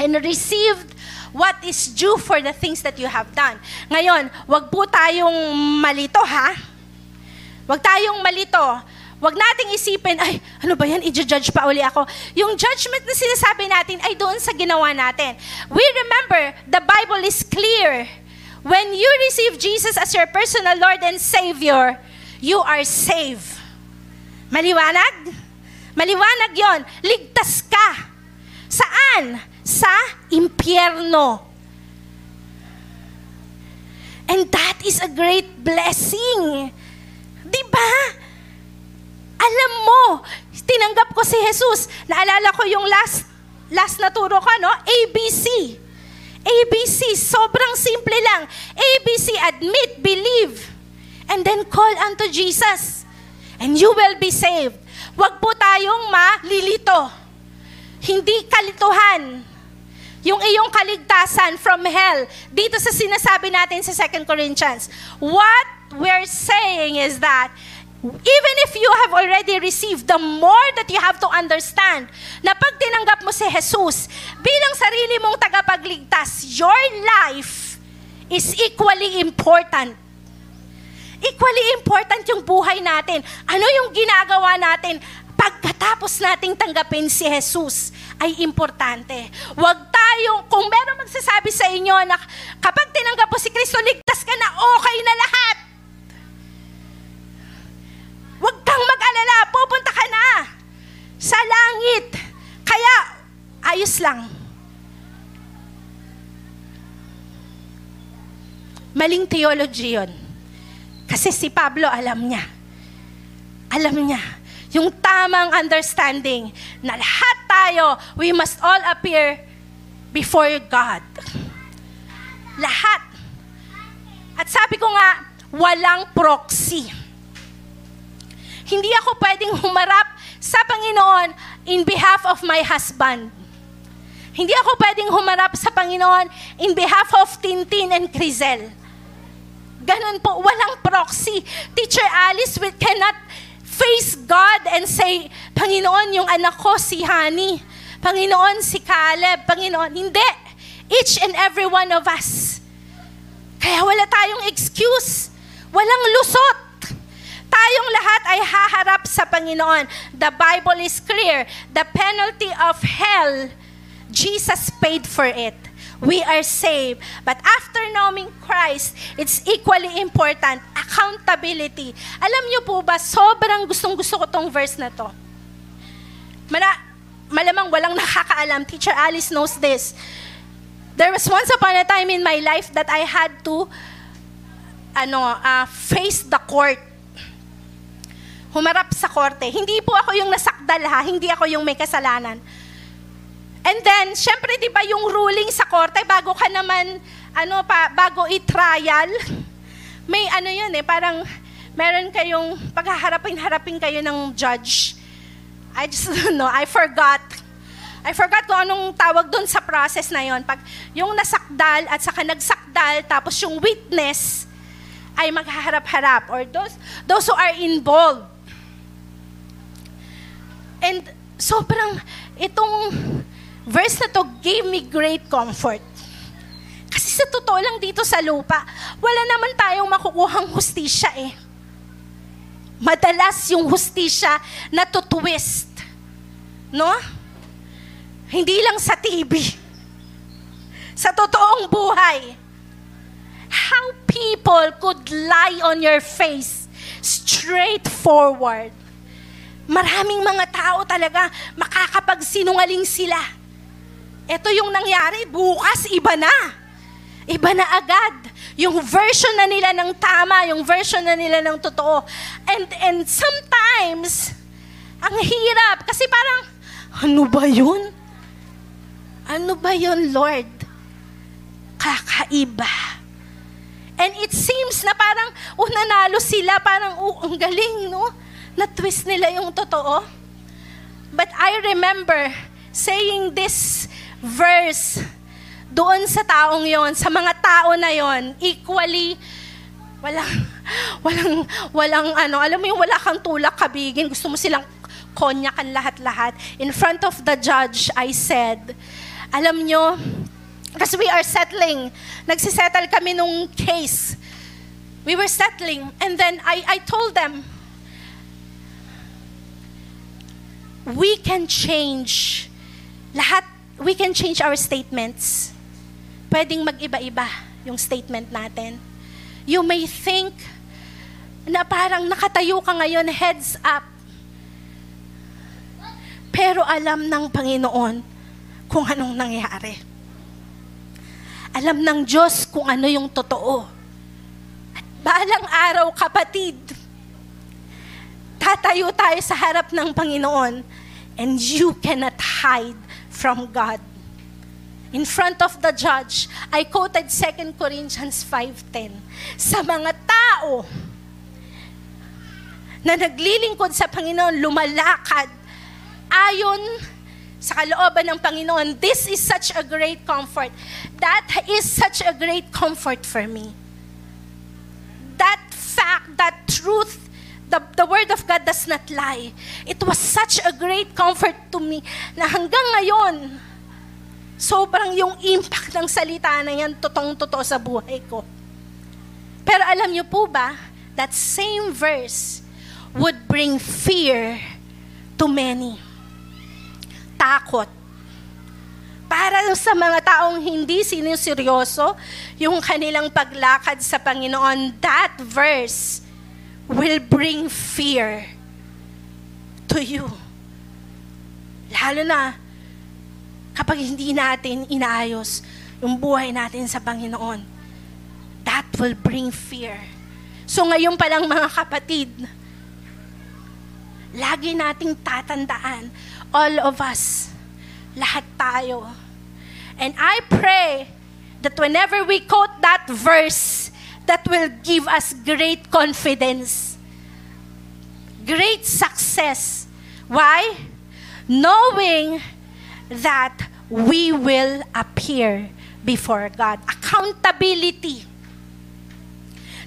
and received what is due for the things that you have done. Ngayon, wag po tayong malito ha. Wag tayong malito Huwag nating isipin, ay, ano ba yan, i-judge pa uli ako. Yung judgment na sinasabi natin ay doon sa ginawa natin. We remember, the Bible is clear. When you receive Jesus as your personal Lord and Savior, you are saved. Maliwanag? Maliwanag yon. Ligtas ka. Saan? Sa impyerno. And that is a great blessing. Diba? Alam mo, tinanggap ko si Jesus. Naalala ko yung last, last na turo ko, no? ABC. ABC, sobrang simple lang. ABC, admit, believe, and then call unto Jesus. And you will be saved. Huwag po tayong malilito. Hindi kalituhan. Yung iyong kaligtasan from hell. Dito sa sinasabi natin sa 2 Corinthians. What we're saying is that Even if you have already received, the more that you have to understand na pag tinanggap mo si Jesus bilang sarili mong tagapagligtas, your life is equally important. Equally important yung buhay natin. Ano yung ginagawa natin pagkatapos nating tanggapin si Jesus ay importante. Huwag tayong, kung meron magsasabi sa inyo na kapag tinanggap mo si Kristo, ligtas ka na, okay na lahat Huwag kang mag-alala, pupunta ka na sa langit. Kaya, ayos lang. Maling theology yun. Kasi si Pablo alam niya. Alam niya. Yung tamang understanding na lahat tayo, we must all appear before God. Lahat. At sabi ko nga, walang proxy. Hindi ako pwedeng humarap sa Panginoon in behalf of my husband. Hindi ako pwedeng humarap sa Panginoon in behalf of Tintin and Crizel. Ganun po, walang proxy. Teacher Alice we cannot face God and say, Panginoon, yung anak ko si Honey. Panginoon, si Caleb. Panginoon, hindi. Each and every one of us. Kaya wala tayong excuse. Walang lusot. Tayong lahat ay haharap sa Panginoon. The Bible is clear. The penalty of hell, Jesus paid for it. We are saved. But after knowing Christ, it's equally important, accountability. Alam niyo po ba, sobrang gustong-gusto ko tong verse na to. Mala, malamang walang nakakaalam. Teacher Alice knows this. There was once upon a time in my life that I had to ano, uh, face the court humarap sa korte. Hindi po ako yung nasakdal ha, hindi ako yung may kasalanan. And then, syempre, di ba yung ruling sa korte, bago ka naman, ano pa, bago i-trial, may ano yun eh, parang meron kayong paghaharapin-harapin kayo ng judge. I just don't know, I forgot. I forgot kung anong tawag doon sa process na yon. Pag yung nasakdal at saka nagsakdal, tapos yung witness ay maghaharap-harap or those, those who are involved. And sobrang itong verse na to gave me great comfort. Kasi sa totoo lang dito sa lupa, wala naman tayong makukuhang hustisya eh. Madalas yung hustisya na twist. No? Hindi lang sa TV. Sa totoong buhay. How people could lie on your face straight forward. Maraming mga tao talaga makakapagsinungaling sila. Ito yung nangyari, bukas iba na. Iba na agad. Yung version na nila ng tama, yung version na nila ng totoo. And, and sometimes, ang hirap. Kasi parang, ano ba yun? Ano ba yun, Lord? Kakaiba. And it seems na parang, oh, nanalo sila. Parang, oh, ang galing, no? Na-twist nila yung totoo. But I remember saying this verse doon sa taong yon, sa mga tao na yon, equally, walang, walang, walang ano, alam mo yung wala kang tulak kabigin, gusto mo silang konyakan lahat-lahat. In front of the judge, I said, alam nyo, kasi we are settling, nagsisettle kami nung case. We were settling, and then I, I told them, we can change lahat, we can change our statements pwedeng mag-iba-iba yung statement natin. You may think na parang nakatayo ka ngayon, heads up. Pero alam ng Panginoon kung anong nangyari. Alam ng Diyos kung ano yung totoo. At balang araw, kapatid, tatayo tayo sa harap ng Panginoon and you cannot hide from God in front of the judge, I quoted 2 Corinthians 5.10. Sa mga tao na naglilingkod sa Panginoon, lumalakad ayon sa kalooban ng Panginoon, this is such a great comfort. That is such a great comfort for me. That fact, that truth, the, the Word of God does not lie. It was such a great comfort to me na hanggang ngayon, sobrang yung impact ng salita na yan, totong-totoo sa buhay ko. Pero alam niyo po ba, that same verse would bring fear to many. Takot. Para sa mga taong hindi siniseryoso yung kanilang paglakad sa Panginoon, that verse will bring fear to you. Lalo na kapag hindi natin inaayos yung buhay natin sa Panginoon, that will bring fear. So ngayon pa lang mga kapatid, lagi nating tatandaan, all of us, lahat tayo. And I pray that whenever we quote that verse, that will give us great confidence, great success. Why? Knowing that we will appear before God. Accountability.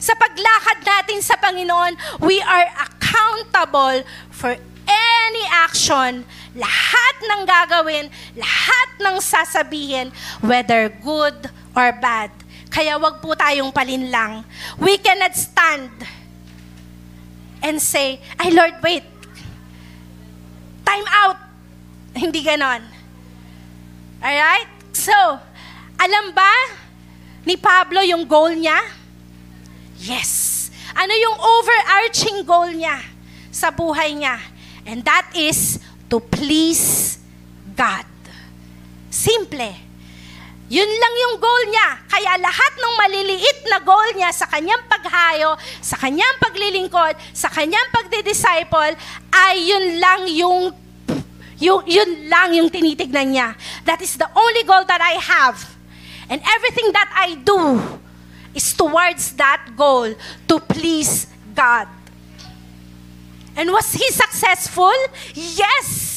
Sa paglakad natin sa Panginoon, we are accountable for any action, lahat ng gagawin, lahat ng sasabihin, whether good or bad. Kaya wag po tayong palinlang. We cannot stand and say, ay Lord, wait. Time out. Hindi ganon. Alright? So, alam ba ni Pablo yung goal niya? Yes. Ano yung overarching goal niya sa buhay niya? And that is to please God. Simple. Yun lang yung goal niya. Kaya lahat ng maliliit na goal niya sa kanyang paghayo, sa kanyang paglilingkod, sa kanyang pagdidisciple, ay yun lang yung yung, yun lang yung tinitignan niya. That is the only goal that I have. And everything that I do is towards that goal to please God. And was he successful? Yes!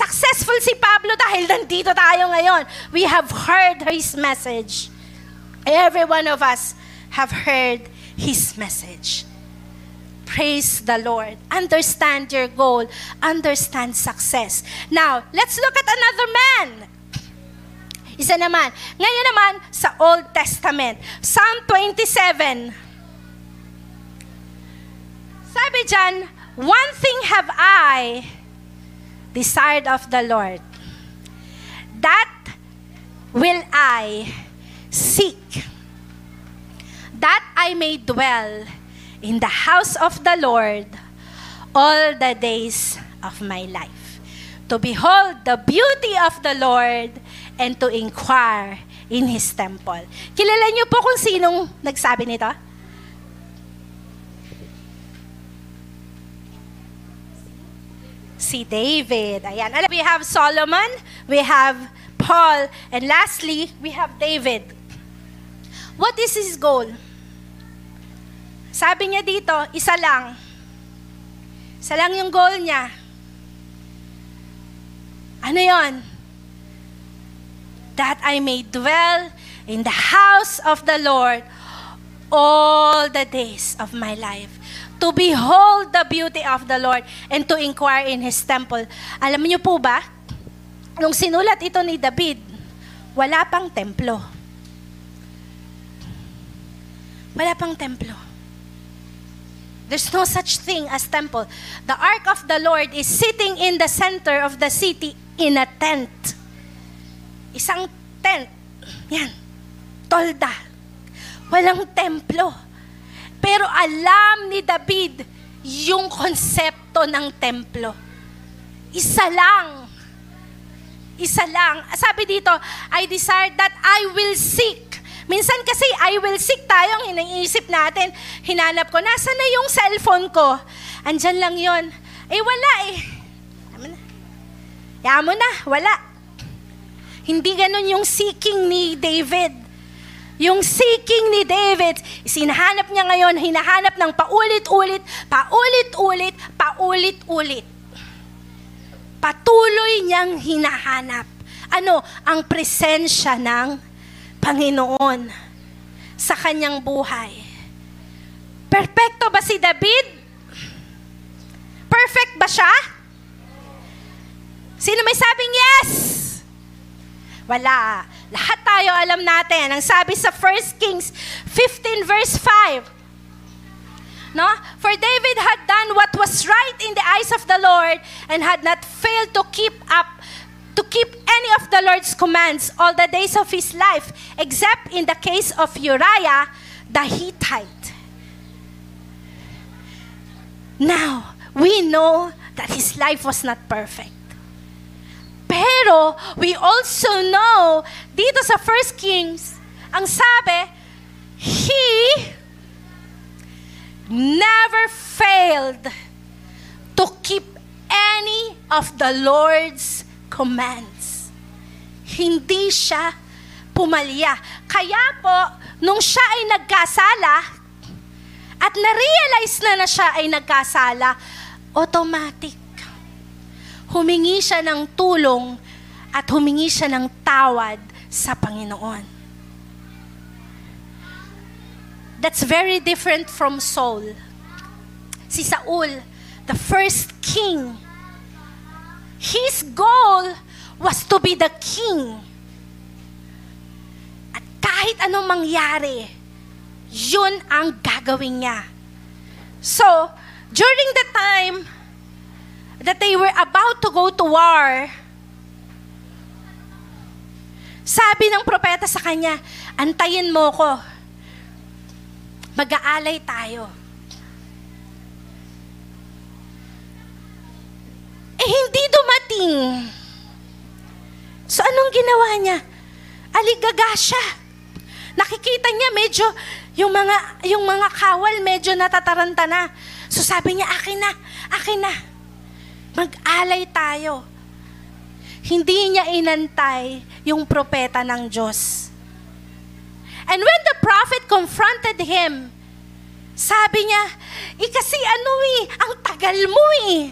Successful si Pablo dahil nandito tayo ngayon. We have heard his message. Every one of us have heard his message. Praise the Lord. Understand your goal. Understand success. Now, let's look at another man. Isa naman. Ngayon naman, sa Old Testament. Psalm 27. Sabi dyan, One thing have I desired of the Lord, that will I seek, that I may dwell in the house of the Lord all the days of my life, to behold the beauty of the Lord and to inquire in His temple. Kilala niyo po kung sinong nagsabi nito? Si David. Ayan. We have Solomon, we have Paul, and lastly, we have David. What is his goal? Sabi niya dito, isa lang. Isa lang yung goal niya. Ano yon? That I may dwell in the house of the Lord all the days of my life to behold the beauty of the Lord and to inquire in His temple. Alam niyo po ba, nung sinulat ito ni David, wala pang templo. Wala pang templo. There's no such thing as temple. The ark of the Lord is sitting in the center of the city in a tent. Isang tent. Yan. Tolda. Walang templo. Pero alam ni David yung konsepto ng templo. Isa lang. Isa lang. Sabi dito, I desire that I will seek. Minsan kasi I will seek tayo, ang iniisip natin, hinanap ko, nasa na yung cellphone ko? Andyan lang yon. Eh wala eh. Yaman na. Yaman na, wala. Hindi ganun yung seeking ni David. Yung seeking ni David, sinahanap niya ngayon, hinahanap ng paulit-ulit, paulit-ulit, paulit-ulit. Patuloy niyang hinahanap. Ano? Ang presensya ng Panginoon sa kanyang buhay. Perfecto ba si David? Perfect ba siya? Sino may sabing yes? Wala. Lahat tayo alam natin. Ang sabi sa 1 Kings 15 verse 5. No? For David had done what was right in the eyes of the Lord and had not failed to keep up to keep any of the Lord's commands all the days of his life except in the case of Uriah the Hittite. Now, we know that his life was not perfect. Pero we also know dito sa 1 Kings, ang sabi, He never failed to keep any of the Lord's commands. Hindi siya pumalya. Kaya po, nung siya ay nagkasala, at na-realize na na siya ay nagkasala, automatic humingi siya ng tulong at humingi siya ng tawad sa Panginoon. That's very different from Saul. Si Saul, the first king, his goal was to be the king. At kahit anong mangyari, yun ang gagawin niya. So, during the time that they were about to go to war, sabi ng propeta sa kanya, antayin mo ko. Mag-aalay tayo. Eh, hindi dumating. So, anong ginawa niya? Aligaga siya. Nakikita niya medyo, yung mga, yung mga kawal medyo natataranta na. So, sabi niya, akin na, akin na. Mag-alay tayo. Hindi niya inantay yung propeta ng Diyos. And when the prophet confronted him, sabi niya, eh kasi ano eh, ang tagal mo eh.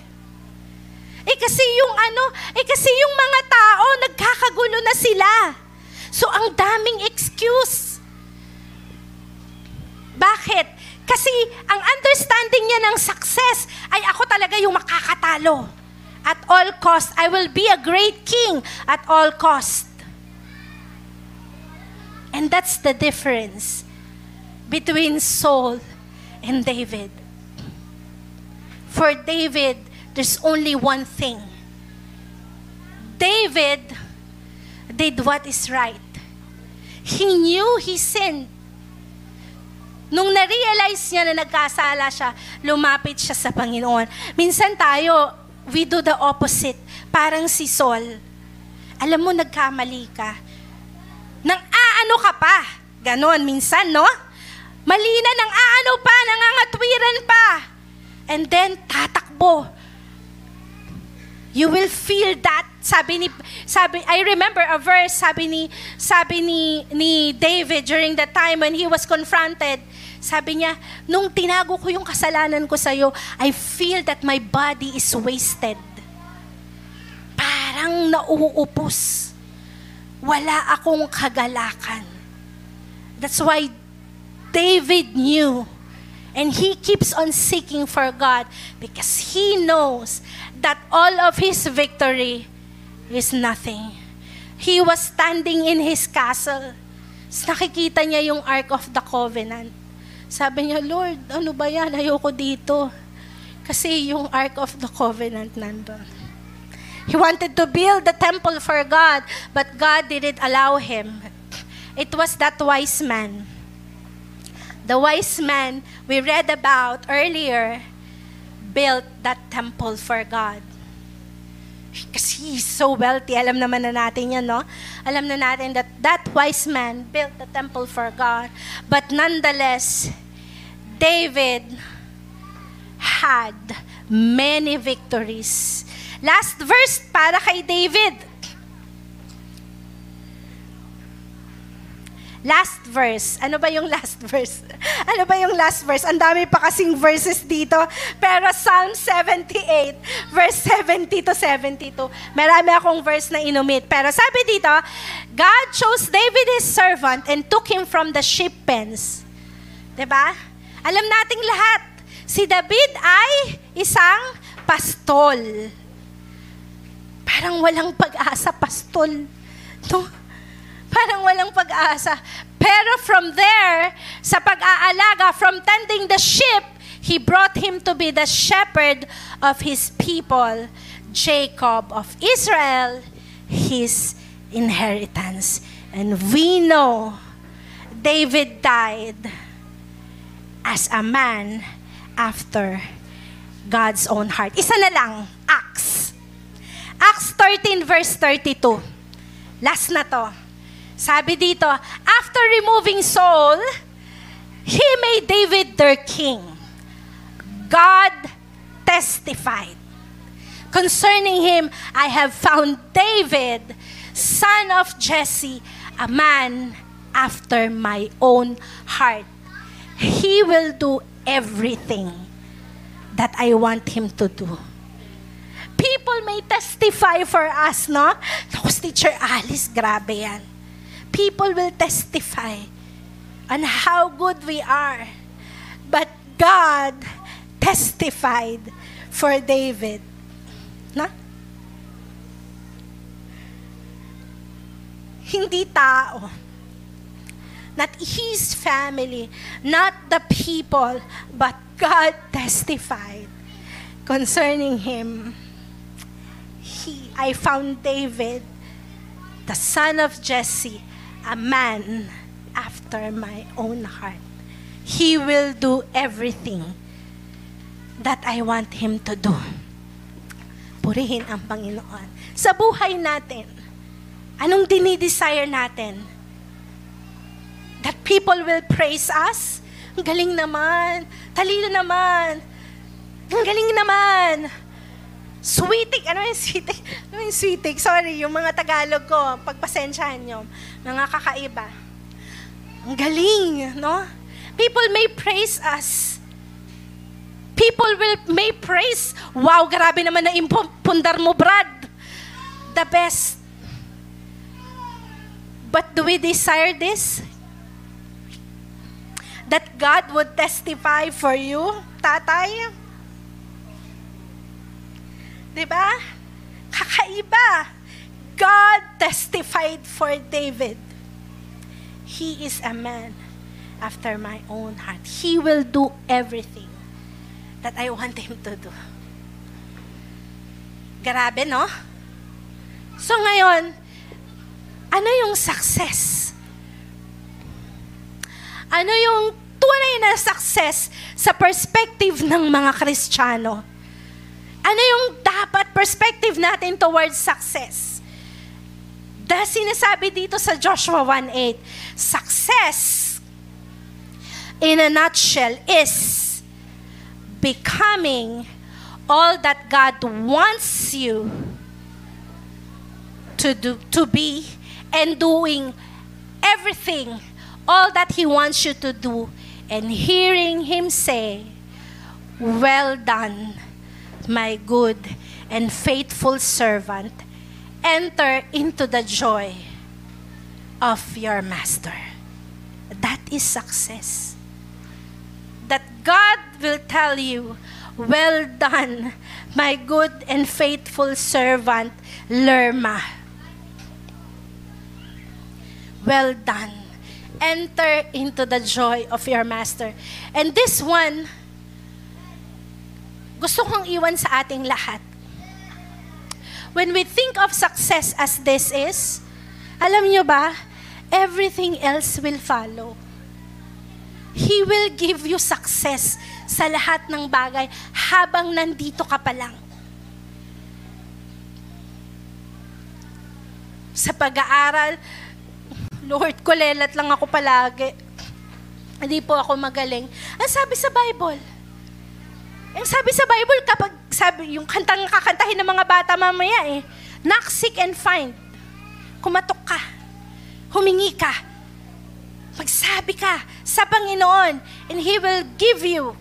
Eh kasi yung ano, eh kasi yung mga tao, nagkakagulo na sila. So ang daming excuse. Bakit? Kasi ang understanding niya ng success ay ako talaga yung makakatalo. At all cost, I will be a great king at all cost. And that's the difference between Saul and David. For David, there's only one thing. David did what is right. He knew he sinned. Nung na-realize niya na nagkasala siya, lumapit siya sa Panginoon. Minsan tayo, we do the opposite. Parang si Saul. Alam mo, nagkamali ka. Nang aano ka pa. Ganon, minsan, no? Mali na, nang aano pa, nangangatwiran pa. And then, tatakbo. You will feel that. Sabi ni, sabi, I remember a verse, sabi ni, sabi ni, ni David during the time when he was confronted. Sabi niya, nung tinago ko yung kasalanan ko sa'yo, I feel that my body is wasted. Parang nauupos. Wala akong kagalakan. That's why David knew and he keeps on seeking for God because he knows that all of his victory is nothing. He was standing in his castle. Nakikita niya yung Ark of the Covenant. Sabi niya, Lord, ano ba yan? Ayoko dito. Kasi yung Ark of the Covenant nandun. He wanted to build the temple for God, but God didn't allow him. It was that wise man. The wise man we read about earlier built that temple for God. Kasi he's so wealthy. Alam naman na natin yan, no? Alam na natin that that wise man built the temple for God. But nonetheless, David had many victories. Last verse para kay David. Last verse. Ano ba yung last verse? Ano ba yung last verse? Ang dami pa kasing verses dito. Pero Psalm 78, verse 70 to 72. Marami akong verse na inumit. Pero sabi dito, God chose David his servant and took him from the sheep pens. ba? Alam nating lahat, si David ay isang pastol. Parang walang pag-asa, pastol. No? Parang walang pag-asa. Pero from there, sa pag-aalaga, from tending the sheep, he brought him to be the shepherd of his people, Jacob of Israel, his inheritance. And we know David died as a man after God's own heart. Isa na lang, Acts. Acts 13 verse 32. Last na to. Sabi dito, after removing Saul, he made David their king. God testified. Concerning him, I have found David, son of Jesse, a man after my own heart. He will do everything that I want him to do. People may testify for us, no? Tapos, Teacher Alice, grabe yan people will testify on how good we are. But God testified for David. Na? Hindi tao. Not his family, not the people, but God testified concerning him. I found David, the son of Jesse, a man after my own heart. He will do everything that I want Him to do. Purihin ang Panginoon. Sa buhay natin, anong dinidesire natin? That people will praise us? Ang galing naman. Talino naman. Ang galing naman. Sweetik. Ano yung sweetik? Ano yung sweetik? Sorry, yung mga Tagalog ko, pagpasensyahan nyo. Mga kakaiba. Ang galing, no? People may praise us. People will may praise. Wow, grabe naman na impundar mo, Brad. The best. But do we desire this? That God would testify for you, tatay? Diba? Kakaiba. God testified for David. He is a man after my own heart. He will do everything that I want him to do. Grabe, no? So ngayon, ano yung success? Ano yung tunay na success sa perspective ng mga Kristiyano? Ano yung dapat perspective natin towards success? Dahil sinasabi dito sa Joshua 1.8, success in a nutshell is becoming all that God wants you to do to be and doing everything all that he wants you to do and hearing him say well done my good and faithful servant enter into the joy of your master. That is success. That God will tell you, Well done, my good and faithful servant, Lerma. Well done. Enter into the joy of your master. And this one, gusto kong iwan sa ating lahat when we think of success as this is, alam nyo ba, everything else will follow. He will give you success sa lahat ng bagay habang nandito ka pa lang. Sa pag-aaral, Lord, kulelat lang ako palagi. Hindi po ako magaling. Ang sabi sa Bible, ang sabi sa Bible, kapag sabi, yung kantang kakantahin ng mga bata mamaya eh, knock, seek, and find. Kumatok ka. Humingi ka. Magsabi ka sa Panginoon and He will give you.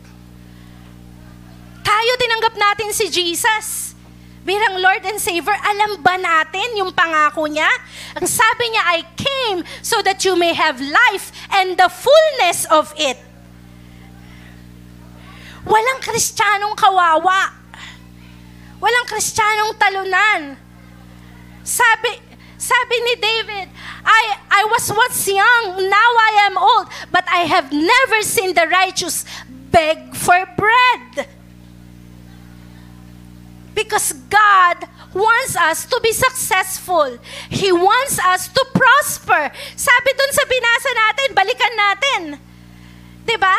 Tayo tinanggap natin si Jesus bilang Lord and Savior. Alam ba natin yung pangako niya? Ang sabi niya, I came so that you may have life and the fullness of it. Walang kristyanong kawawa. Walang kristyanong talunan. Sabi, sabi ni David, I, I was once young, now I am old, but I have never seen the righteous beg for bread. Because God wants us to be successful. He wants us to prosper. Sabi dun sa binasa natin, balikan natin. ba?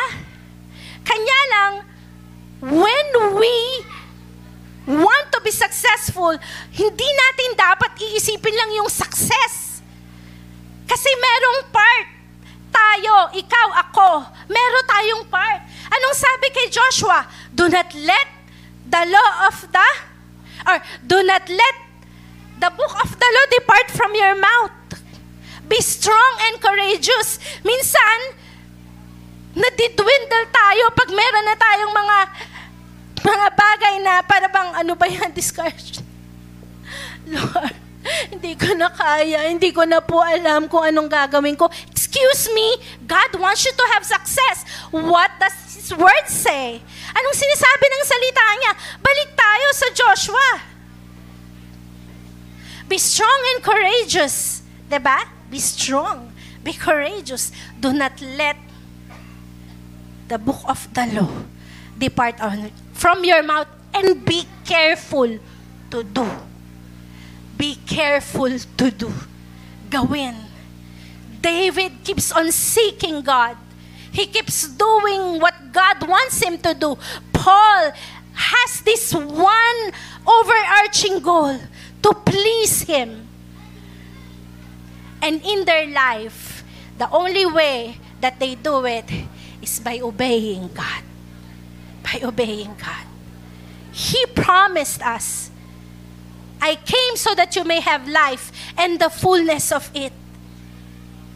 Kanya lang, when we want to be successful, hindi natin dapat iisipin lang yung success. Kasi merong part. Tayo, ikaw, ako, meron tayong part. Anong sabi kay Joshua? Do not let the law of the, or do not let the book of the law depart from your mouth. Be strong and courageous. Minsan, nadidwindle tayo pag meron na tayong mga mga bagay na para bang ano ba yan, discouraged. Lord, hindi ko na kaya, hindi ko na po alam kung anong gagawin ko. Excuse me, God wants you to have success. What does His Word say? Anong sinasabi ng salita niya? Balik tayo sa Joshua. Be strong and courageous. Diba? Be strong. Be courageous. Do not let the book of the law depart from your mouth and be careful to do. Be careful to do. Gawin. David keeps on seeking God. He keeps doing what God wants him to do. Paul has this one overarching goal to please him. And in their life, the only way that they do it is by obeying God. By obeying God. He promised us, I came so that you may have life and the fullness of it.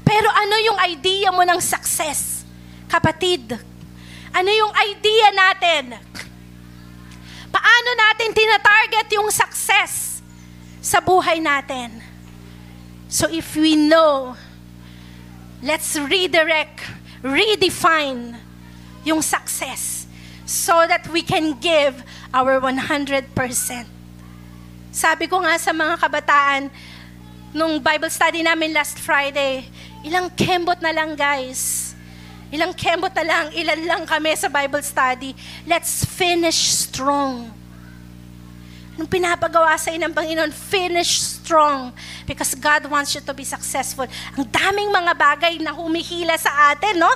Pero ano yung idea mo ng success? Kapatid, ano yung idea natin? natin tinatarget yung success sa buhay natin. So if we know, let's redirect, redefine yung success so that we can give our 100%. Sabi ko nga sa mga kabataan, nung Bible study namin last Friday, ilang kembot na lang guys. Ilang kembot na lang, ilan lang kami sa Bible study. Let's finish strong. Nung pinapagawa sa ng Panginoon, finish strong because God wants you to be successful. Ang daming mga bagay na humihila sa atin, no?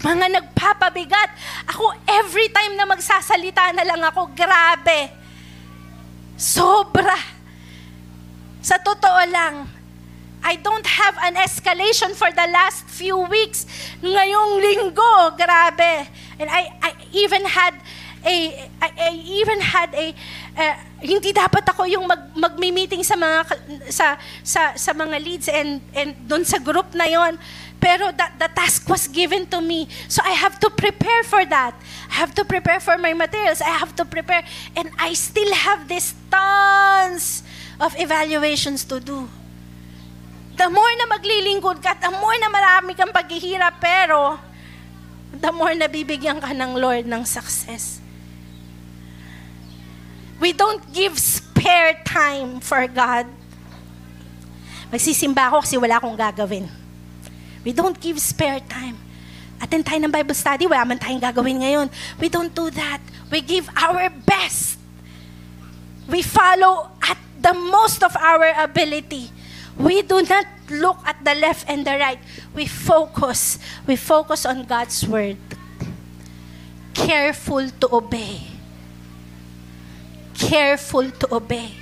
Mga nagpapabigat. Ako, every time na magsasalita na lang ako, grabe. Sobra. Sa totoo lang, I don't have an escalation for the last few weeks. Ngayong linggo, grabe. And I, I even had a, I, I even had a, uh, hindi dapat ako yung mag, magmi-meeting sa mga sa sa sa mga leads and and doon sa group na yon. Pero that the task was given to me. So I have to prepare for that. I have to prepare for my materials. I have to prepare. And I still have this tons of evaluations to do. The more na maglilingkod ka, the more na marami kang paghihirap, pero the more na bibigyan ka ng Lord ng success. We don't give spare time for God. Magsisimba ako kasi wala akong gagawin. We don't give spare time. Attend tayo ng Bible study, wala man tayong gagawin ngayon. We don't do that. We give our best. We follow at the most of our ability. We do not look at the left and the right. We focus. We focus on God's word. Careful to obey. Careful to obey.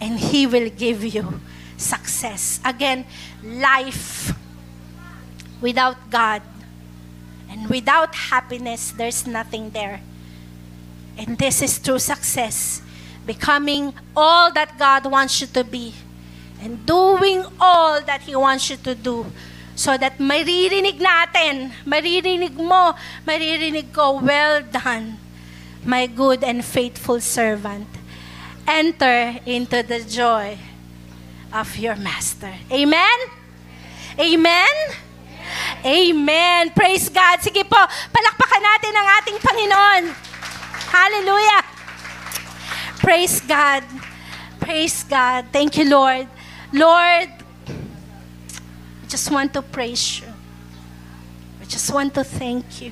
And He will give you success. Again, life without God and without happiness, there's nothing there. And this is true success. Becoming all that God wants you to be and doing all that He wants you to do so that maririnig natin, maririnig mo, maririnig ko, well done, my good and faithful servant. Enter into the joy of your master. Amen? Amen? Amen. Praise God. Sige po, palakpakan natin ang ating Panginoon. Hallelujah. Praise God. Praise God. Thank you, Lord. Lord, I just want to praise you. I just want to thank you.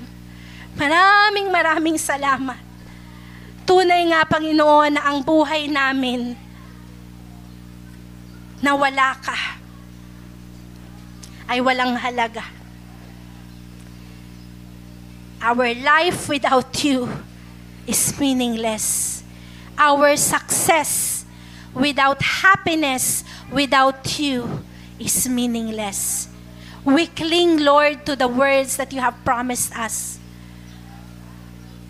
Maraming maraming salamat. Tunay nga, Panginoon, na ang buhay namin na wala ka ay walang halaga. Our life without you is meaningless. Our success without happiness without you is meaningless. We cling, Lord, to the words that you have promised us.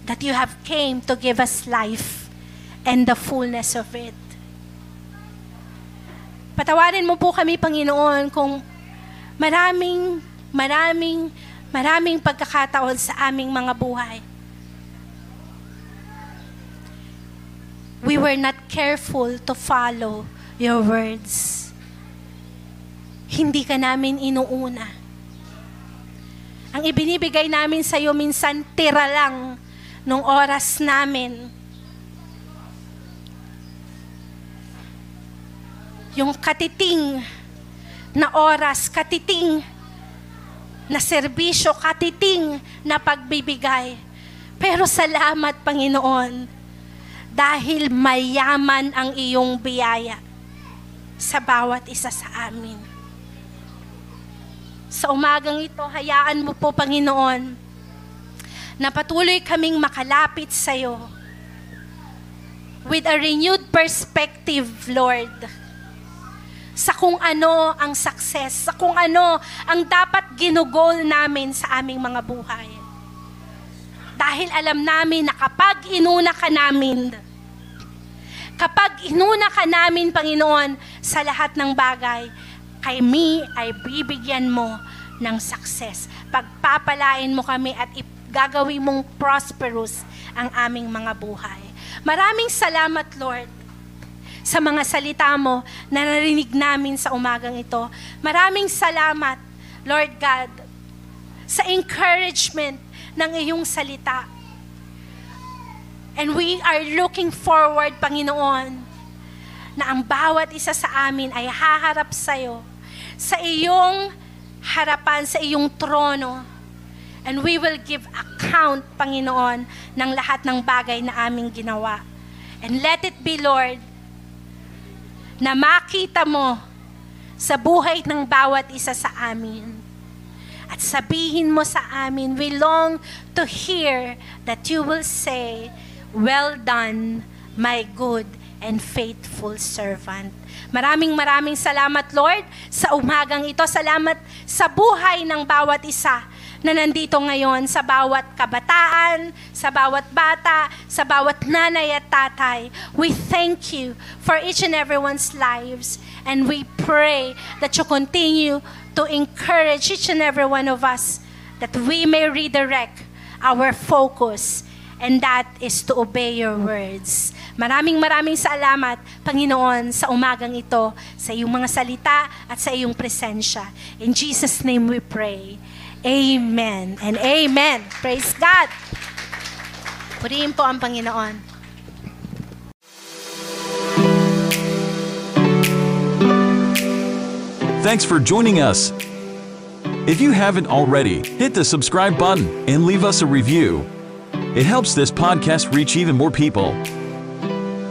That you have came to give us life and the fullness of it. Patawarin mo po kami, Panginoon, kung maraming, maraming, maraming pagkakataon sa aming mga buhay. We were not careful to follow your words. Hindi ka namin inuuna. Ang ibinibigay namin sa iyo minsan tira lang nung oras namin. Yung katiting na oras, katiting na serbisyo, katiting na pagbibigay. Pero salamat, Panginoon, dahil mayaman ang iyong biyaya sa bawat isa sa amin. Sa umagang ito, hayaan mo po, Panginoon, na patuloy kaming makalapit sa iyo with a renewed perspective, Lord, sa kung ano ang success, sa kung ano ang dapat ginugol namin sa aming mga buhay. Dahil alam namin na kapag inuna ka namin, kapag inuna ka namin, Panginoon, sa lahat ng bagay, kay me ay bibigyan mo ng success. Pagpapalain mo kami at gagawin mong prosperous ang aming mga buhay. Maraming salamat, Lord, sa mga salita mo na narinig namin sa umagang ito. Maraming salamat, Lord God, sa encouragement ng iyong salita. And we are looking forward, Panginoon, na ang bawat isa sa amin ay haharap sa iyo, sa iyong harapan, sa iyong trono. And we will give account, Panginoon, ng lahat ng bagay na aming ginawa. And let it be, Lord, na makita mo sa buhay ng bawat isa sa amin. At sabihin mo sa amin, we long to hear that you will say, Well done, my good and faithful servant. Maraming maraming salamat, Lord, sa umagang ito. Salamat sa buhay ng bawat isa na nandito ngayon sa bawat kabataan, sa bawat bata, sa bawat nanay at tatay. We thank you for each and everyone's lives and we pray that you continue to encourage each and every one of us that we may redirect our focus and that is to obey your words. Maraming maraming salamat, Panginoon, sa umagang ito, sa iyong mga salita at sa iyong presensya. In Jesus' name we pray. Amen and amen. Praise God. Purihin po ang Panginoon. Thanks for joining us. If you haven't already, hit the subscribe button and leave us a review. It helps this podcast reach even more people.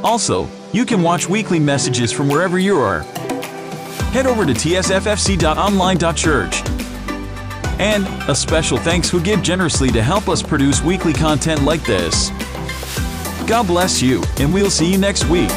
Also, you can watch weekly messages from wherever you are. Head over to tsffc.online.church. And a special thanks who give generously to help us produce weekly content like this. God bless you, and we'll see you next week.